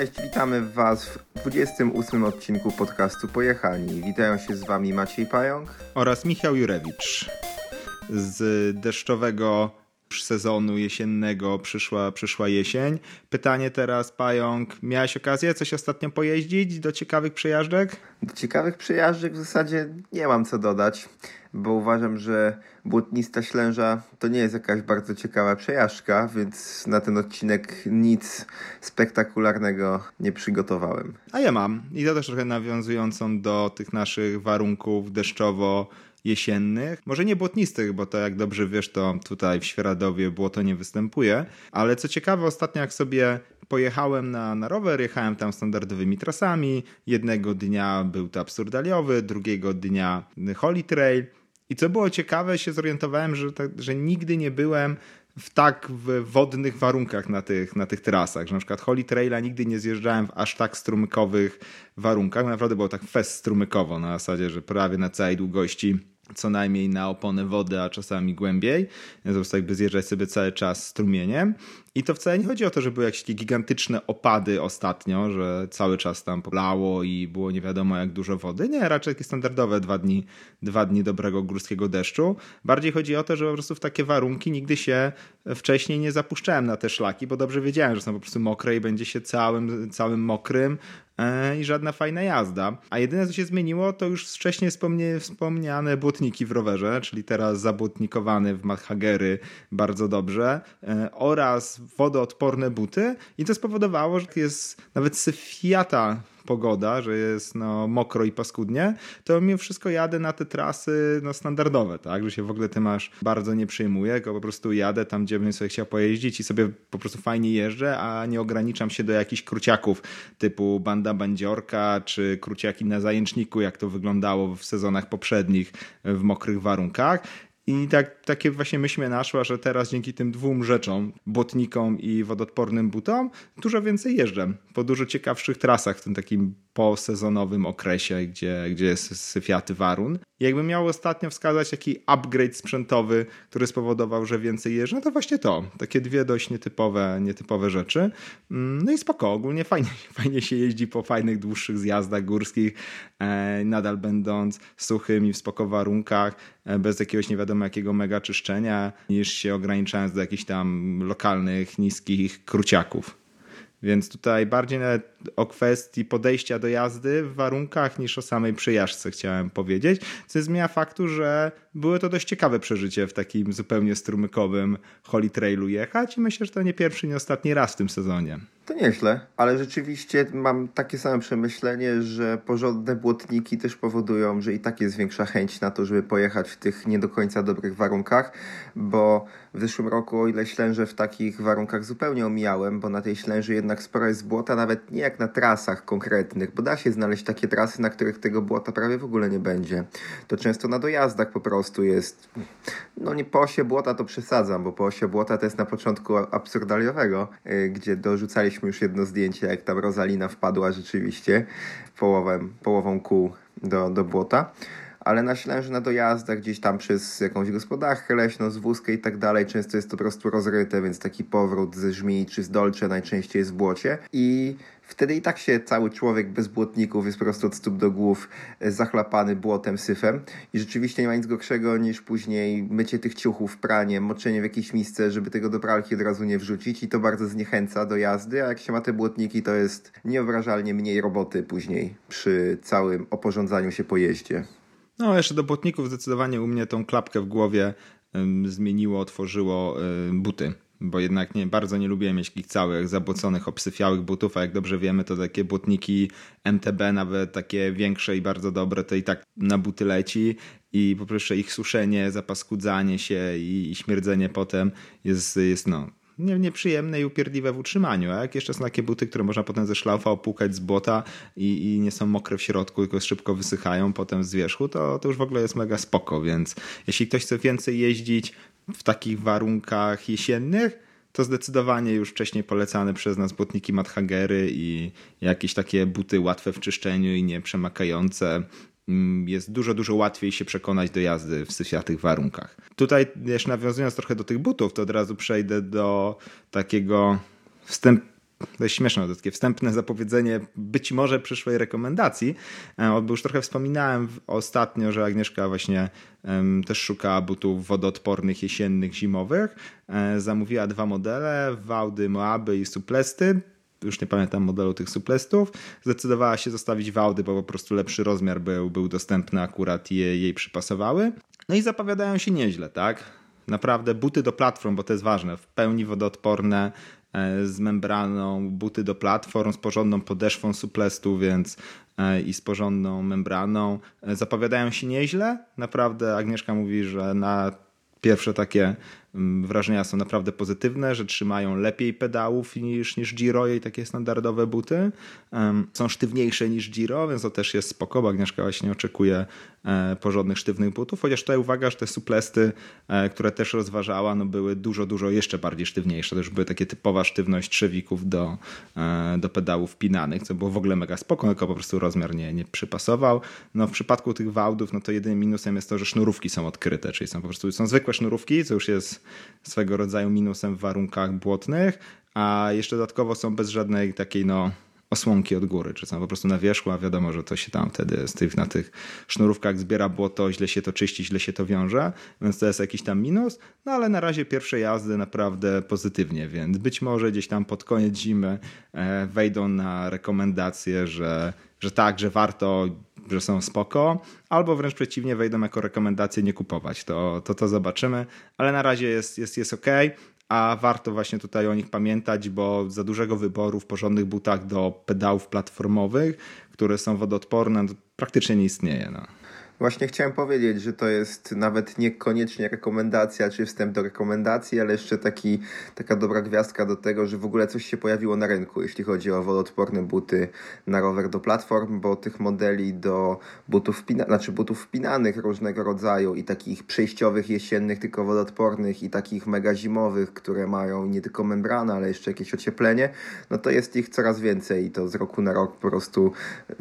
Cześć, witamy Was w 28 odcinku podcastu Pojechani. Witają się z Wami Maciej Pająk oraz Michał Jurewicz. Z deszczowego sezonu jesiennego przyszła, przyszła jesień. Pytanie teraz, Pająk, miałeś okazję coś ostatnio pojeździć do ciekawych przejażdżek? Do ciekawych przejażdżek w zasadzie nie mam co dodać, bo uważam, że błotnista ślęża to nie jest jakaś bardzo ciekawa przejażdżka, więc na ten odcinek nic spektakularnego nie przygotowałem. A ja mam. I to też trochę nawiązującą do tych naszych warunków deszczowo jesiennych, może nie błotnistych, bo to jak dobrze wiesz, to tutaj w Świeradowie błoto nie występuje, ale co ciekawe, ostatnio jak sobie pojechałem na, na rower, jechałem tam standardowymi trasami, jednego dnia był to absurdaliowy, drugiego dnia Holy Trail. I co było ciekawe, się zorientowałem, że, że nigdy nie byłem w tak w wodnych warunkach na tych, na tych trasach, że na przykład Holy Traila nigdy nie zjeżdżałem w aż tak strumykowych warunkach, naprawdę było tak fest strumykowo na zasadzie, że prawie na całej długości co najmniej na oponę wody, a czasami głębiej. Po prostu jakby zjeżdżać sobie cały czas strumieniem. I to wcale nie chodzi o to, że były jakieś takie gigantyczne opady ostatnio, że cały czas tam polało i było nie wiadomo jak dużo wody. Nie, raczej takie standardowe dwa dni, dwa dni dobrego górskiego deszczu. Bardziej chodzi o to, że po prostu w takie warunki nigdy się wcześniej nie zapuszczałem na te szlaki, bo dobrze wiedziałem, że są po prostu mokre i będzie się całym, całym mokrym i żadna fajna jazda. A jedyne, co się zmieniło, to już wcześniej wspomniane błotniki w rowerze, czyli teraz zabłotnikowany w Madhagery bardzo dobrze e, oraz wodoodporne buty i to spowodowało, że jest nawet syfiata pogoda, że jest no, mokro i paskudnie, to mimo wszystko jadę na te trasy no, standardowe, tak, że się w ogóle tym aż bardzo nie przejmuję, tylko po prostu jadę tam, gdzie bym sobie chciał pojeździć i sobie po prostu fajnie jeżdżę, a nie ograniczam się do jakichś kruciaków typu banda bandziorka, czy kruciaki na zajęczniku, jak to wyglądało w sezonach poprzednich w mokrych warunkach. I tak, takie właśnie myśl mnie naszła, że teraz dzięki tym dwóm rzeczom, błotnikom i wodoodpornym butom, dużo więcej jeżdżę po dużo ciekawszych trasach w tym takim posezonowym okresie, gdzie, gdzie jest syfiaty warun. Jakbym miał ostatnio wskazać taki upgrade sprzętowy, który spowodował, że więcej jeżdżę, no to właśnie to. Takie dwie dość nietypowe, nietypowe rzeczy. Mm, no i spoko, ogólnie fajnie, fajnie się jeździ po fajnych, dłuższych zjazdach górskich, e, nadal będąc suchym i w spoko warunkach, bez jakiegoś nie wiadomo jakiego mega czyszczenia, niż się ograniczając do jakichś tam lokalnych, niskich kruciaków. Więc tutaj bardziej nawet o kwestii podejścia do jazdy w warunkach niż o samej przejażdżce chciałem powiedzieć, co zmienia faktu, że było to dość ciekawe przeżycie w takim zupełnie strumykowym Holy Trailu jechać i myślę, że to nie pierwszy, nie ostatni raz w tym sezonie. To nieźle, ale rzeczywiście mam takie same przemyślenie, że porządne błotniki też powodują, że i tak jest większa chęć na to, żeby pojechać w tych nie do końca dobrych warunkach, bo w zeszłym roku, o ile ślęże w takich warunkach zupełnie omijałem, bo na tej ślęży jednak sporo jest błota, nawet nie jak na trasach konkretnych, bo da się znaleźć takie trasy, na których tego błota prawie w ogóle nie będzie. To często na dojazdach po prostu jest, no nie po osie błota to przesadzam, bo po osie błota to jest na początku absurdaliowego, y, gdzie dorzucaliśmy już jedno zdjęcie, jak tam Rosalina wpadła rzeczywiście połowem, połową kół do, do błota ale na Ślęży na dojazdach gdzieś tam przez jakąś gospodarkę leśną, z wózkę i tak dalej, często jest to po prostu rozryte, więc taki powrót ze żmii czy z dolcze najczęściej jest w błocie. I wtedy i tak się cały człowiek bez błotników jest po prostu od stóp do głów e, zachlapany błotem, syfem. I rzeczywiście nie ma nic gorszego niż później mycie tych ciuchów, pranie, moczenie w jakieś miejsce, żeby tego do pralki od razu nie wrzucić. I to bardzo zniechęca do jazdy, a jak się ma te błotniki, to jest niewyobrażalnie mniej roboty później przy całym oporządzaniu się po jeździe. No, jeszcze do błotników zdecydowanie u mnie tą klapkę w głowie zmieniło, otworzyło buty bo jednak nie, bardzo nie lubię mieć takich całych, zabłoconych, obsyfiałych butów, a jak dobrze wiemy, to takie butniki MTB, nawet takie większe i bardzo dobre, to i tak na buty leci i po prostu ich suszenie, zapaskudzanie się i, i śmierdzenie potem jest, jest no, nie, nieprzyjemne i upierdliwe w utrzymaniu. A jak jeszcze są takie buty, które można potem ze szlaufa opłukać z błota i, i nie są mokre w środku, tylko szybko wysychają potem z wierzchu, to, to już w ogóle jest mega spoko. Więc jeśli ktoś chce więcej jeździć w takich warunkach jesiennych, to zdecydowanie już wcześniej polecane przez nas butniki Madhagery i jakieś takie buty łatwe w czyszczeniu i nieprzemakające Mm, jest dużo, dużo łatwiej się przekonać do jazdy w syfiatych warunkach. Tutaj jeszcze nawiązując trochę do tych butów, to od razu przejdę do takiego wstęp, to jest śmieszne, to takie wstępne zapowiedzenie być może przyszłej rekomendacji, bo już trochę wspominałem ostatnio, że Agnieszka właśnie też szukała butów wodoodpornych, jesiennych, zimowych. Zamówiła dwa modele, Wałdy, Moaby i Suplesty już nie pamiętam modelu tych suplestów, zdecydowała się zostawić Wałdy, bo po prostu lepszy rozmiar był, był dostępny akurat i je, jej przypasowały. No i zapowiadają się nieźle, tak? Naprawdę buty do platform, bo to jest ważne, w pełni wodoodporne, e, z membraną, buty do platform, z porządną podeszwą suplestu, więc e, i z porządną membraną. E, zapowiadają się nieźle. Naprawdę Agnieszka mówi, że na pierwsze takie wrażenia są naprawdę pozytywne, że trzymają lepiej pedałów niż, niż Giro i takie standardowe buty. Są sztywniejsze niż Giro, więc to też jest spoko, bo Agnieszka właśnie oczekuje e, porządnych, sztywnych butów, chociaż tutaj uwaga, że te suplesty, e, które też rozważała, no były dużo, dużo jeszcze bardziej sztywniejsze. To już były takie typowa sztywność trzewików do, e, do pedałów pinanych, co było w ogóle mega spoko, tylko po prostu rozmiar nie, nie przypasował. No w przypadku tych wałdów, no to jedynym minusem jest to, że sznurówki są odkryte, czyli są po prostu są zwykłe sznurówki, co już jest swego rodzaju minusem w warunkach błotnych, a jeszcze dodatkowo są bez żadnej takiej no osłonki od góry, czy są po prostu na wierzchu, a wiadomo, że to się tam wtedy z tych, na tych sznurówkach zbiera błoto, źle się to czyści, źle się to wiąże, więc to jest jakiś tam minus, no ale na razie pierwsze jazdy naprawdę pozytywnie, więc być może gdzieś tam pod koniec zimy e, wejdą na rekomendacje, że, że tak, że warto że są spoko, albo wręcz przeciwnie, wejdą jako rekomendacje nie kupować. To to, to zobaczymy, ale na razie jest, jest, jest ok. A warto właśnie tutaj o nich pamiętać, bo za dużego wyboru w porządnych butach do pedałów platformowych, które są wodoodporne, praktycznie nie istnieje. No. Właśnie chciałem powiedzieć, że to jest nawet niekoniecznie rekomendacja czy wstęp do rekomendacji, ale jeszcze taki, taka dobra gwiazdka do tego, że w ogóle coś się pojawiło na rynku, jeśli chodzi o wodoodporne buty na rower do platform, bo tych modeli do butów, wpina, znaczy butów wpinanych różnego rodzaju i takich przejściowych jesiennych, tylko wodoodpornych i takich mega zimowych, które mają nie tylko membranę, ale jeszcze jakieś ocieplenie, no to jest ich coraz więcej i to z roku na rok po prostu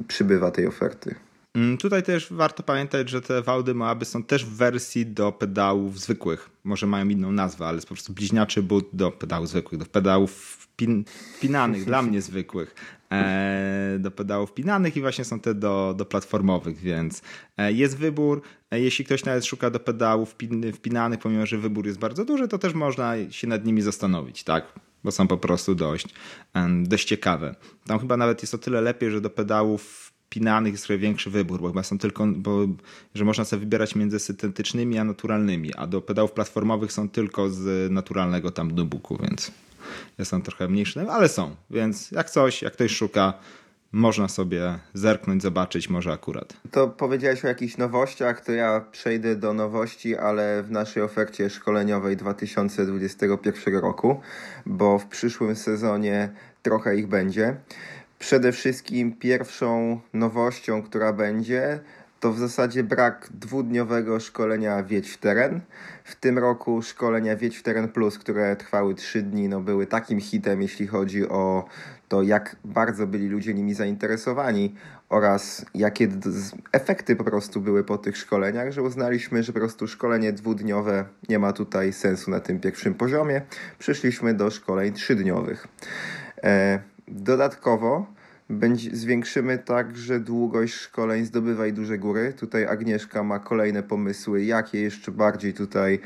przybywa tej oferty. Mm, tutaj też warto pamiętać, że te Wałdy Moaby są też w wersji do pedałów zwykłych. Może mają inną nazwę, ale jest po prostu bliźniaczy but do pedałów zwykłych, do pedałów wpin, wpinanych, dla mnie zwykłych. E, do pedałów wpinanych i właśnie są te do, do platformowych, więc e, jest wybór. E, jeśli ktoś nawet szuka do pedałów wpin, wpinanych, pomimo że wybór jest bardzo duży, to też można się nad nimi zastanowić, tak? Bo są po prostu dość, dość ciekawe. Tam chyba nawet jest o tyle lepiej, że do pedałów pinanych jest trochę większy wybór, bo chyba są tylko, bo, że można sobie wybierać między syntetycznymi a naturalnymi, a do pedałów platformowych są tylko z naturalnego tam notebooku, więc jest tam trochę mniejszy, ale są, więc jak coś, jak ktoś szuka, można sobie zerknąć, zobaczyć, może akurat. To powiedziałeś o jakichś nowościach, to ja przejdę do nowości, ale w naszej ofercie szkoleniowej 2021 roku, bo w przyszłym sezonie trochę ich będzie. Przede wszystkim pierwszą nowością, która będzie, to w zasadzie brak dwudniowego szkolenia Wiedź w teren. W tym roku szkolenia Wiedź w teren plus, które trwały trzy dni, no były takim hitem, jeśli chodzi o to, jak bardzo byli ludzie nimi zainteresowani oraz jakie efekty po prostu były po tych szkoleniach, że uznaliśmy, że po prostu szkolenie dwudniowe nie ma tutaj sensu na tym pierwszym poziomie. Przyszliśmy do szkoleń trzydniowych. Dodatkowo zwiększymy także długość szkoleń Zdobywaj Duże Góry. Tutaj Agnieszka ma kolejne pomysły, jak je jeszcze bardziej tutaj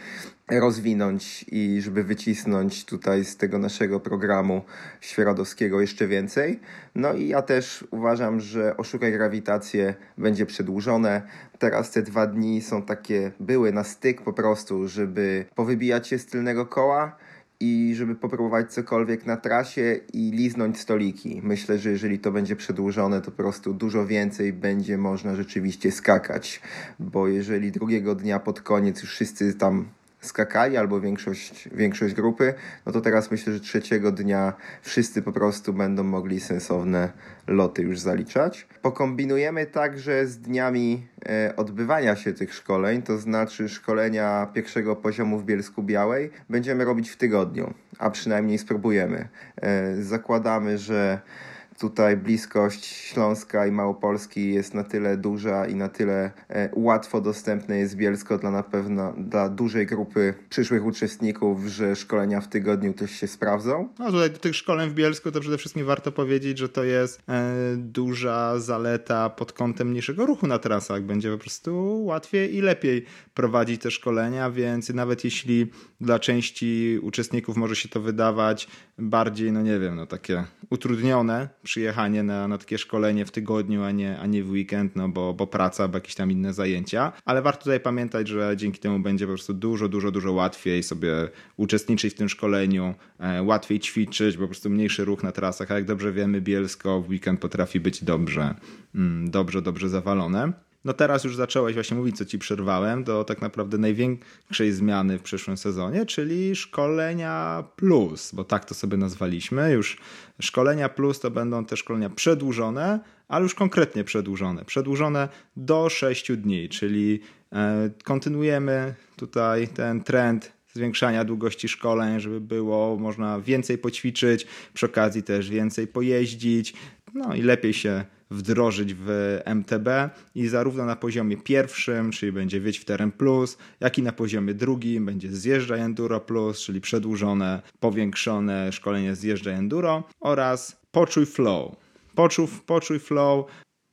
rozwinąć i żeby wycisnąć tutaj z tego naszego programu świeradowskiego jeszcze więcej. No i ja też uważam, że Oszukaj Grawitację będzie przedłużone. Teraz te dwa dni są takie, były na styk po prostu, żeby powybijać się z tylnego koła, i żeby popróbować cokolwiek na trasie i liznąć stoliki. Myślę, że jeżeli to będzie przedłużone, to po prostu dużo więcej będzie można rzeczywiście skakać, bo jeżeli drugiego dnia pod koniec już wszyscy tam skakali, albo większość, większość grupy, no to teraz myślę, że trzeciego dnia wszyscy po prostu będą mogli sensowne loty już zaliczać. Pokombinujemy także z dniami e, odbywania się tych szkoleń, to znaczy szkolenia pierwszego poziomu w Bielsku Białej będziemy robić w tygodniu, a przynajmniej spróbujemy. E, zakładamy, że tutaj bliskość Śląska i Małopolski jest na tyle duża i na tyle e, łatwo dostępne jest Bielsko dla na pewno dla dużej grupy przyszłych uczestników, że szkolenia w tygodniu też się sprawdzą. No tutaj do tych szkoleń w Bielsku to przede wszystkim warto powiedzieć, że to jest e, duża zaleta pod kątem mniejszego ruchu na trasach. Będzie po prostu łatwiej i lepiej prowadzić te szkolenia, więc nawet jeśli dla części uczestników może się to wydawać bardziej, no nie wiem, no takie utrudnione przyjechanie na, na takie szkolenie w tygodniu, a nie, a nie w weekend, no bo, bo praca, bo jakieś tam inne zajęcia. Ale warto tutaj pamiętać, że dzięki temu będzie po prostu dużo, dużo, dużo łatwiej sobie uczestniczyć w tym szkoleniu, e, łatwiej ćwiczyć, po prostu mniejszy ruch na trasach, a jak dobrze wiemy, Bielsko w weekend potrafi być dobrze, mm, dobrze, dobrze zawalone. No teraz już zacząłeś właśnie mówić, co ci przerwałem, do tak naprawdę największej zmiany w przyszłym sezonie, czyli szkolenia plus, bo tak to sobie nazwaliśmy. Już szkolenia plus to będą te szkolenia przedłużone, ale już konkretnie przedłużone. Przedłużone do 6 dni, czyli e, kontynuujemy tutaj ten trend zwiększania długości szkoleń, żeby było można więcej poćwiczyć, przy okazji też więcej pojeździć, no i lepiej się wdrożyć w MTB i zarówno na poziomie pierwszym, czyli będzie Wiedź w Teren Plus, jak i na poziomie drugim będzie Zjeżdżaj Enduro Plus, czyli przedłużone, powiększone szkolenie Zjeżdżaj Enduro oraz Poczuj Flow. Poczuj, poczuj flow,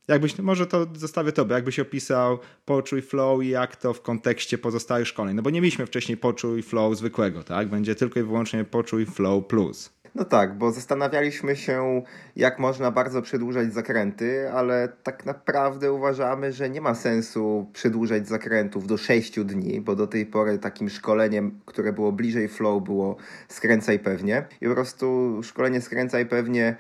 Jakbyś, może to zostawię tobie, jakbyś opisał poczuj flow i jak to w kontekście pozostałych szkoleń. No bo nie mieliśmy wcześniej poczuj flow zwykłego, tak? Będzie tylko i wyłącznie poczuj flow plus. No tak, bo zastanawialiśmy się, jak można bardzo przedłużać zakręty, ale tak naprawdę uważamy, że nie ma sensu przedłużać zakrętów do 6 dni, bo do tej pory takim szkoleniem, które było bliżej flow, było skręcaj pewnie. I po prostu szkolenie skręcaj pewnie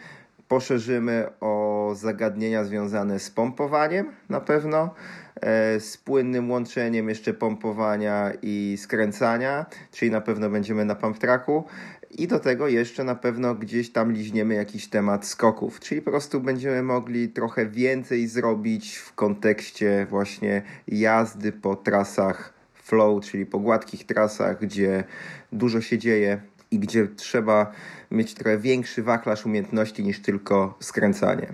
poszerzymy o zagadnienia związane z pompowaniem na pewno, e, z płynnym łączeniem jeszcze pompowania i skręcania, czyli na pewno będziemy na pump tracku. I do tego jeszcze na pewno gdzieś tam liźniemy jakiś temat skoków, czyli po prostu będziemy mogli trochę więcej zrobić w kontekście właśnie jazdy po trasach flow, czyli po gładkich trasach, gdzie dużo się dzieje i gdzie trzeba mieć trochę większy wachlarz umiejętności niż tylko skręcanie.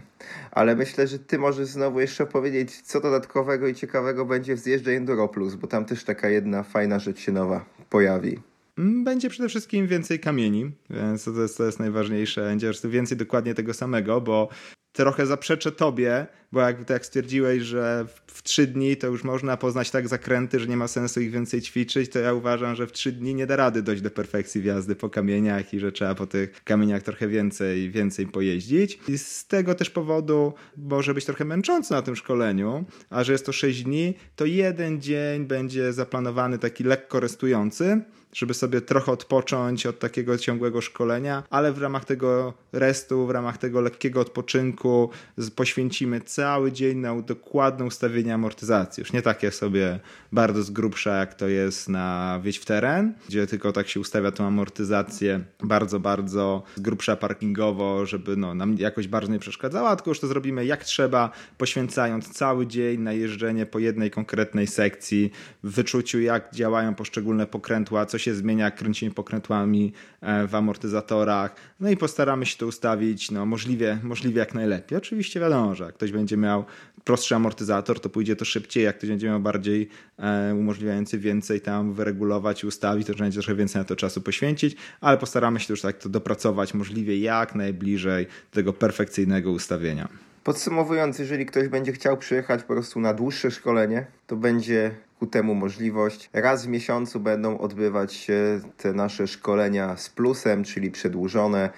Ale myślę, że ty możesz znowu jeszcze powiedzieć, co dodatkowego i ciekawego będzie w zjeździe Enduro Plus, bo tam też taka jedna fajna rzecz się nowa pojawi. Mm, będzie przede wszystkim więcej kamieni, więc to jest, to jest najważniejsze. Będzie więcej dokładnie tego samego, bo trochę zaprzeczę tobie, bo jak, tak jak stwierdziłeś, że w, trzy dni to już można poznać tak zakręty, że nie ma sensu ich więcej ćwiczyć, to ja uważam, że w trzy dni nie da rady dojść do perfekcji wjazdy po kamieniach i że trzeba po tych kamieniach trochę więcej, więcej pojeździć. I z tego też powodu może być trochę męczące na tym szkoleniu, a że jest to sześć dni, to jeden dzień będzie zaplanowany taki lekko restujący, żeby sobie trochę odpocząć od takiego ciągłego szkolenia, ale w ramach tego restu, w ramach tego lekkiego odpoczynku poświęcimy cały dzień na dokładne ustawienie amortyzacji. Już nie takie sobie bardzo z grubsza, jak to jest na Wiedź w teren, gdzie tylko tak się ustawia tą amortyzację bardzo, bardzo z grubsza parkingowo, żeby no, nam jakoś bardzo nie przeszkadzała, tylko już to zrobimy jak trzeba, poświęcając cały dzień na jeżdżenie po jednej konkretnej sekcji, w wyczuciu jak działają poszczególne pokrętła, co się zmienia, jak kręcimy pokrętłami e, w amortyzatorach, no i postaramy się to ustawić no, możliwie, możliwie jak najlepiej. Oczywiście wiadomo, że jak ktoś będzie miał prostszy amortyzator, to pójdzie to szybciej. Jak ktoś będzie miał bardziej e, umożliwiający więcej tam wyregulować i ustawić, to będzie trochę więcej na to czasu poświęcić, ale postaramy się już tak to dopracować możliwie jak najbliżej tego perfekcyjnego ustawienia. Podsumowując, jeżeli ktoś będzie chciał przyjechać po prostu na dłuższe szkolenie, to będzie temu możliwość. Raz w miesiącu będą odbywać się te nasze szkolenia z plusem, czyli przedłużone.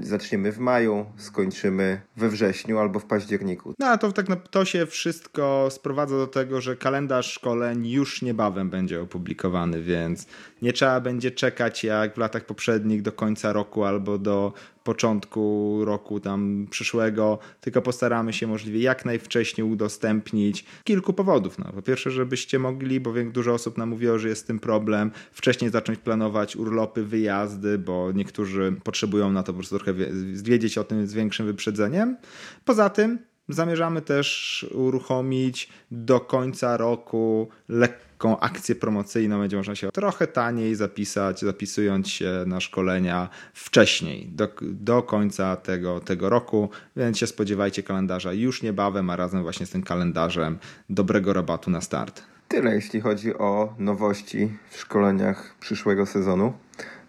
Zaczniemy w maju, skończymy we wrześniu albo w październiku. No a to tak to się wszystko sprowadza do tego, że kalendarz szkoleń już niebawem będzie opublikowany, więc nie trzeba będzie czekać jak w latach poprzednich do końca roku albo do początku roku tam przyszłego, tylko postaramy się możliwie jak najwcześniej udostępnić kilku powodów. No, po pierwsze, żebyście mogli, bo wiem, dużo osób nam mówiło, że jest z tym problem, wcześniej zacząć planować urlopy, wyjazdy, bo niektórzy potrzebują na to po prostu trochę wiedzieć o tym z większym wyprzedzeniem. Poza tym zamierzamy też uruchomić do końca roku lekką akcję promocyjną. Będzie można się trochę taniej zapisać, zapisując się na szkolenia wcześniej, do, do końca tego, tego roku, więc się spodziewajcie kalendarza już niebawem, a razem właśnie z tym kalendarzem dobrego rabatu na start. Tyle jeśli chodzi o nowości w szkoleniach przyszłego sezonu.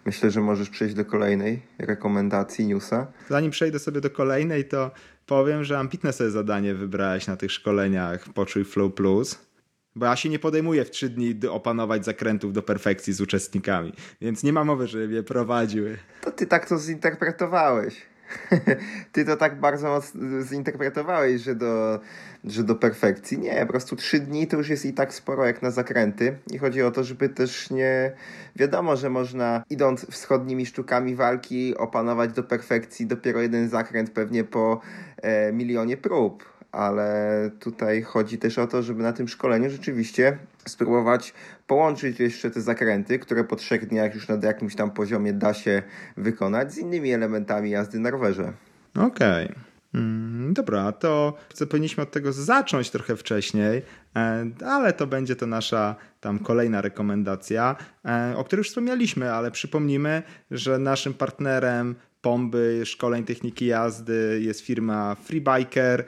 Myślę, że możesz przejść do kolejnej rekomendacji newsa. Zanim przejdę sobie do kolejnej, to powiem, że ambitne sobie zadanie wybrałeś na tych szkoleniach Poczuj Flow Plus. Bo ja się nie podejmuję w trzy dni opanować zakrętów do perfekcji z uczestnikami, więc nie ma mowy, żeby je prowadziły. To ty tak to zinterpretowałeś. Ty to tak bardzo zinterpretowałeś, że do, że do perfekcji. Nie, po prostu trzy dni to już jest i tak sporo jak na zakręty. I chodzi o to, żeby też nie. Wiadomo, że można idąc wschodnimi sztukami walki opanować do perfekcji dopiero jeden zakręt pewnie po e, milionie prób ale tutaj chodzi też o to, żeby na tym szkoleniu rzeczywiście spróbować połączyć jeszcze te zakręty, które po trzech dniach już na jakimś tam poziomie da się wykonać z innymi elementami jazdy na rowerze. Okej. Okay. Mm, dobra, to powinniśmy od tego zacząć trochę wcześniej, e, ale to będzie to nasza tam kolejna rekomendacja, e, o której już wspomnieliśmy, ale przypomnimy, że naszym partnerem Pomby szkoleń techniki jazdy jest firma Freebiker.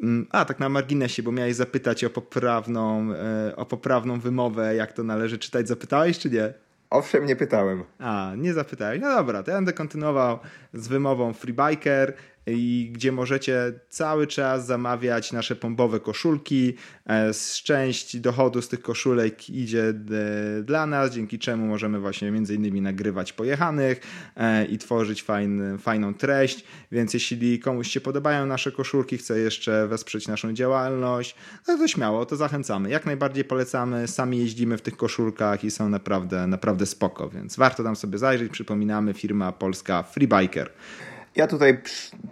Mm, a, tak na marginesie, bo miałeś zapytać o poprawną, e, o poprawną wymowę, jak to należy czytać. Zapytałeś czy nie? Owszem, nie pytałem. A, nie zapytałeś. No dobra, to ja będę kontynuował z wymową Freebiker i gdzie możecie cały czas zamawiać nasze pombowe koszulki. E, część dochodu z tych koszulek idzie e, dla nas, dzięki czemu możemy właśnie między innymi nagrywać pojechanych e, i tworzyć fajny, fajną treść, więc jeśli komuś się podobają nasze koszulki, chce jeszcze wesprzeć naszą działalność, no to śmiało, to zachęcamy. Jak najbardziej polecamy, sami jeździmy w tych koszulkach i są naprawdę, naprawdę spoko, więc warto tam sobie zajrzeć. Przypominamy, firma polska Freebiker. Ja tutaj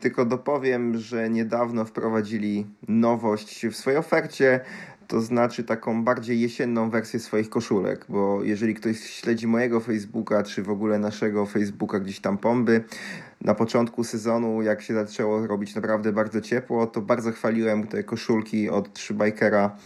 tylko dopowiem, że niedawno wprowadzili nowość w swojej ofercie, to znaczy taką bardziej jesienną wersję swoich koszulek, bo jeżeli ktoś śledzi mojego Facebooka, czy w ogóle naszego Facebooka gdzieś tam pomby, na początku sezonu, jak się zaczęło robić naprawdę bardzo ciepło, to bardzo chwaliłem te koszulki od Trzybajkera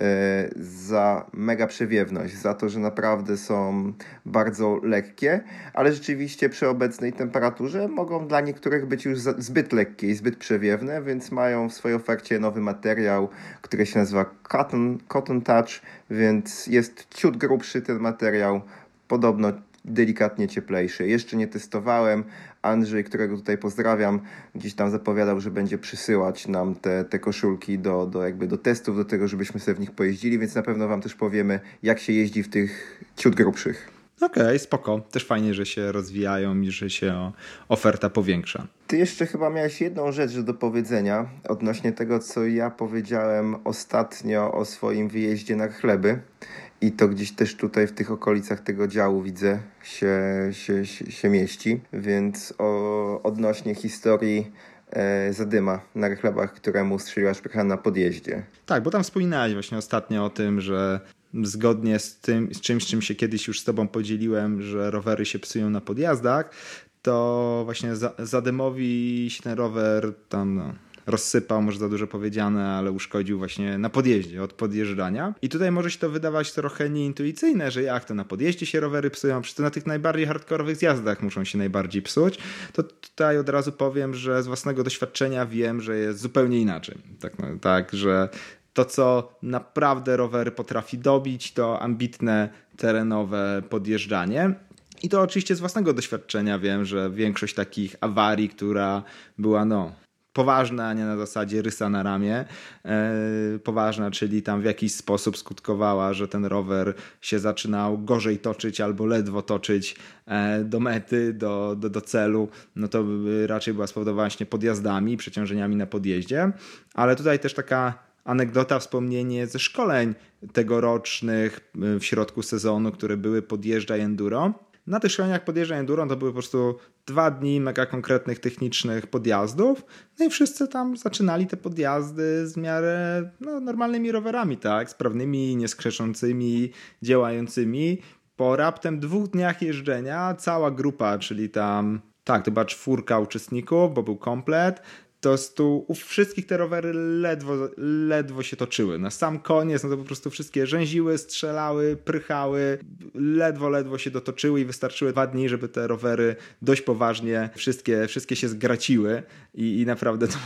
e, za mega przewiewność, za to, że naprawdę są bardzo lekkie, ale rzeczywiście przy obecnej temperaturze mogą dla niektórych być już zbyt lekkie i zbyt przewiewne, więc mają w swojej ofercie nowy materiał, który się nazywa Cotton, Cotton Touch, więc jest ciut grubszy ten materiał, podobno delikatnie cieplejszy. Jeszcze nie testowałem. Andrzej, którego tutaj pozdrawiam, gdzieś tam zapowiadał, że będzie przysyłać nam te, te koszulki do, do, jakby do testów, do tego, żebyśmy sobie w nich pojeździli, więc na pewno Wam też powiemy, jak się jeździ w tych ciut grubszych. Okej, okay, spoko. Też fajnie, że się rozwijają i że się oferta powiększa. Ty jeszcze chyba miałeś jedną rzecz do powiedzenia odnośnie tego, co ja powiedziałem ostatnio o swoim wyjeździe na chleby. I to gdzieś też tutaj w tych okolicach tego działu widzę się, się, się, się mieści. Więc o, odnośnie historii e, zadyma na chlebach, któremu strzeliła szprycha na podjeździe. Tak, bo tam wspominałeś właśnie ostatnio o tym, że zgodnie z tym, z czymś, czym się kiedyś już z tobą podzieliłem, że rowery się psują na podjazdach, to właśnie Zadymowi się ten rower tam no, rozsypał, może za dużo powiedziane, ale uszkodził właśnie na podjeździe od podjeżdżania. I tutaj może się to wydawać trochę nieintuicyjne, że jak to na podjeździe się rowery psują, przecież to na tych najbardziej hardkorowych zjazdach muszą się najbardziej psuć. To tutaj od razu powiem, że z własnego doświadczenia wiem, że jest zupełnie inaczej. Tak, no, tak że to, co naprawdę rowery potrafi dobić, to ambitne terenowe podjeżdżanie. I to oczywiście z własnego doświadczenia wiem, że większość takich awarii, która była no, poważna, a nie na zasadzie rysa na ramię. E, poważna, czyli tam w jakiś sposób skutkowała, że ten rower się zaczynał gorzej toczyć albo ledwo toczyć e, do mety, do, do, do celu. No to raczej była spowodowana właśnie podjazdami, przeciążeniami na podjeździe. Ale tutaj też taka anegdota, wspomnienie ze szkoleń tegorocznych w środku sezonu, które były podjeżdża enduro na tych szkoleniach podjeżdża enduro to były po prostu dwa dni mega konkretnych technicznych podjazdów. No i wszyscy tam zaczynali te podjazdy z miarę no, normalnymi rowerami, tak? Sprawnymi, nieskrzeczącymi, działającymi. Po raptem dwóch dniach jeżdżenia cała grupa, czyli tam tak, to czwórka uczestników, bo był komplet, to tu u wszystkich te rowery ledwo, ledwo się toczyły. Na sam koniec no to po prostu wszystkie rzęziły, strzelały, prychały, ledwo, ledwo się dotoczyły i wystarczyły dwa dni, żeby te rowery dość poważnie wszystkie, wszystkie się zgraciły i, i naprawdę to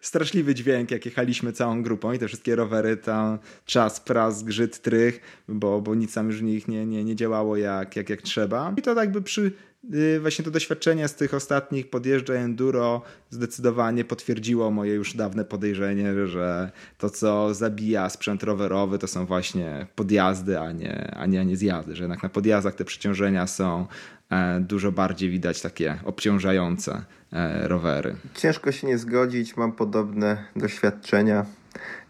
straszliwy dźwięk, jak jechaliśmy całą grupą i te wszystkie rowery tam czas, pras, grzyt, trych, bo, bo nic tam już w nich nie, nie, nie działało jak, jak, jak trzeba. I to jakby przy Y, właśnie to doświadczenie z tych ostatnich podjeżdżań enduro zdecydowanie potwierdziło moje już dawne podejrzenie, że to, co zabija sprzęt rowerowy, to są właśnie podjazdy, a nie, a nie, a nie zjazdy. Że jednak na podjazdach te przeciążenia są e, dużo bardziej widać takie obciążające e, rowery. Ciężko się nie zgodzić, mam podobne doświadczenia.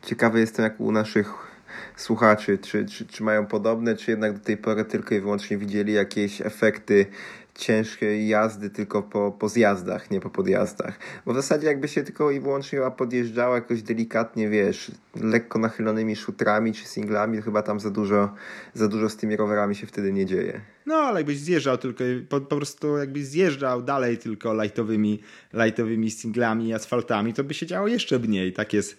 Ciekawy jestem, jak u naszych słuchaczy, czy, czy, czy mają podobne, czy jednak do tej pory tylko i wyłącznie widzieli jakieś efekty ciężkiej jazdy tylko po, po zjazdach, nie po podjazdach. Bo w zasadzie jakby się tylko i wyłącznie podjeżdżała jakoś delikatnie, wiesz, lekko nachylonymi szutrami czy singlami, to chyba tam za dużo, za dużo z tymi rowerami się wtedy nie dzieje. No, ale jakbyś zjeżdżał tylko, po, po prostu jakbyś zjeżdżał dalej tylko lightowymi, lightowymi singlami i asfaltami, to by się działo jeszcze mniej. Tak jest,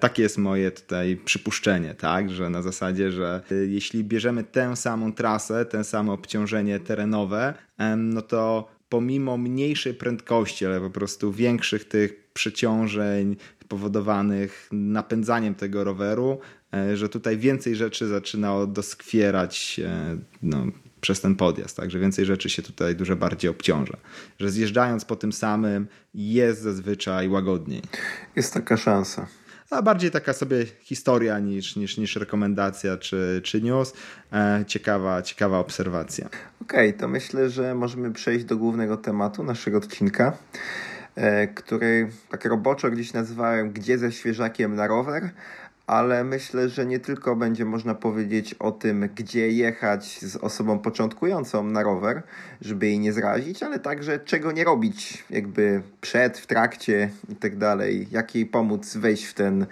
takie jest moje tutaj przypuszczenie, tak, że na zasadzie, że e, jeśli bierzemy tę samą trasę, tę samo obciążenie terenowe, no to pomimo mniejszej prędkości, ale po prostu większych tych przeciążeń powodowanych napędzaniem tego roweru, e, że tutaj więcej rzeczy zaczyna doskwierać no, przez ten podjazd, także więcej rzeczy się tutaj dużo bardziej obciąża. Że zjeżdżając po tym samym jest zazwyczaj łagodniej. Jest taka szansa. A bardziej taka sobie historia niż, niż, niż rekomendacja czy, czy news. E, ciekawa, ciekawa obserwacja. Okej, okay, to myślę, że możemy przejść do głównego tematu naszego odcinka, e, który tak roboczo gdzieś nazywałem Gdzie ze świeżakiem na rower, ale myślę, że nie tylko będzie można powiedzieć o tym, gdzie jechać z osobą początkującą na rower, żeby jej nie zrazić, ale także czego nie robić, jakby przed, w trakcie i tak dalej, jak jej pomóc wejść w ten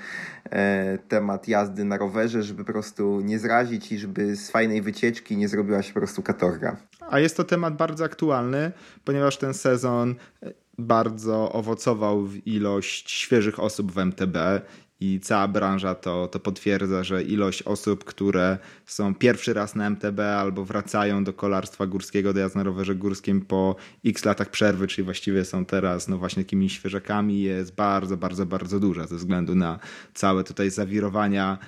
e, temat jazdy na rowerze, żeby po prostu nie zrazić i żeby z fajnej wycieczki nie zrobiła się po prostu katorga. A jest to temat bardzo aktualny, ponieważ ten sezon bardzo owocował w ilość świeżych osób w MTB i cała branża to, to potwierdza, że ilość osób, które są pierwszy raz na MTB albo wracają do kolarstwa górskiego, do jazdy na rowerze górskim po x latach przerwy, czyli właściwie są teraz no właśnie takimi świeżakami, jest bardzo, bardzo, bardzo duża ze względu na całe tutaj zawirowania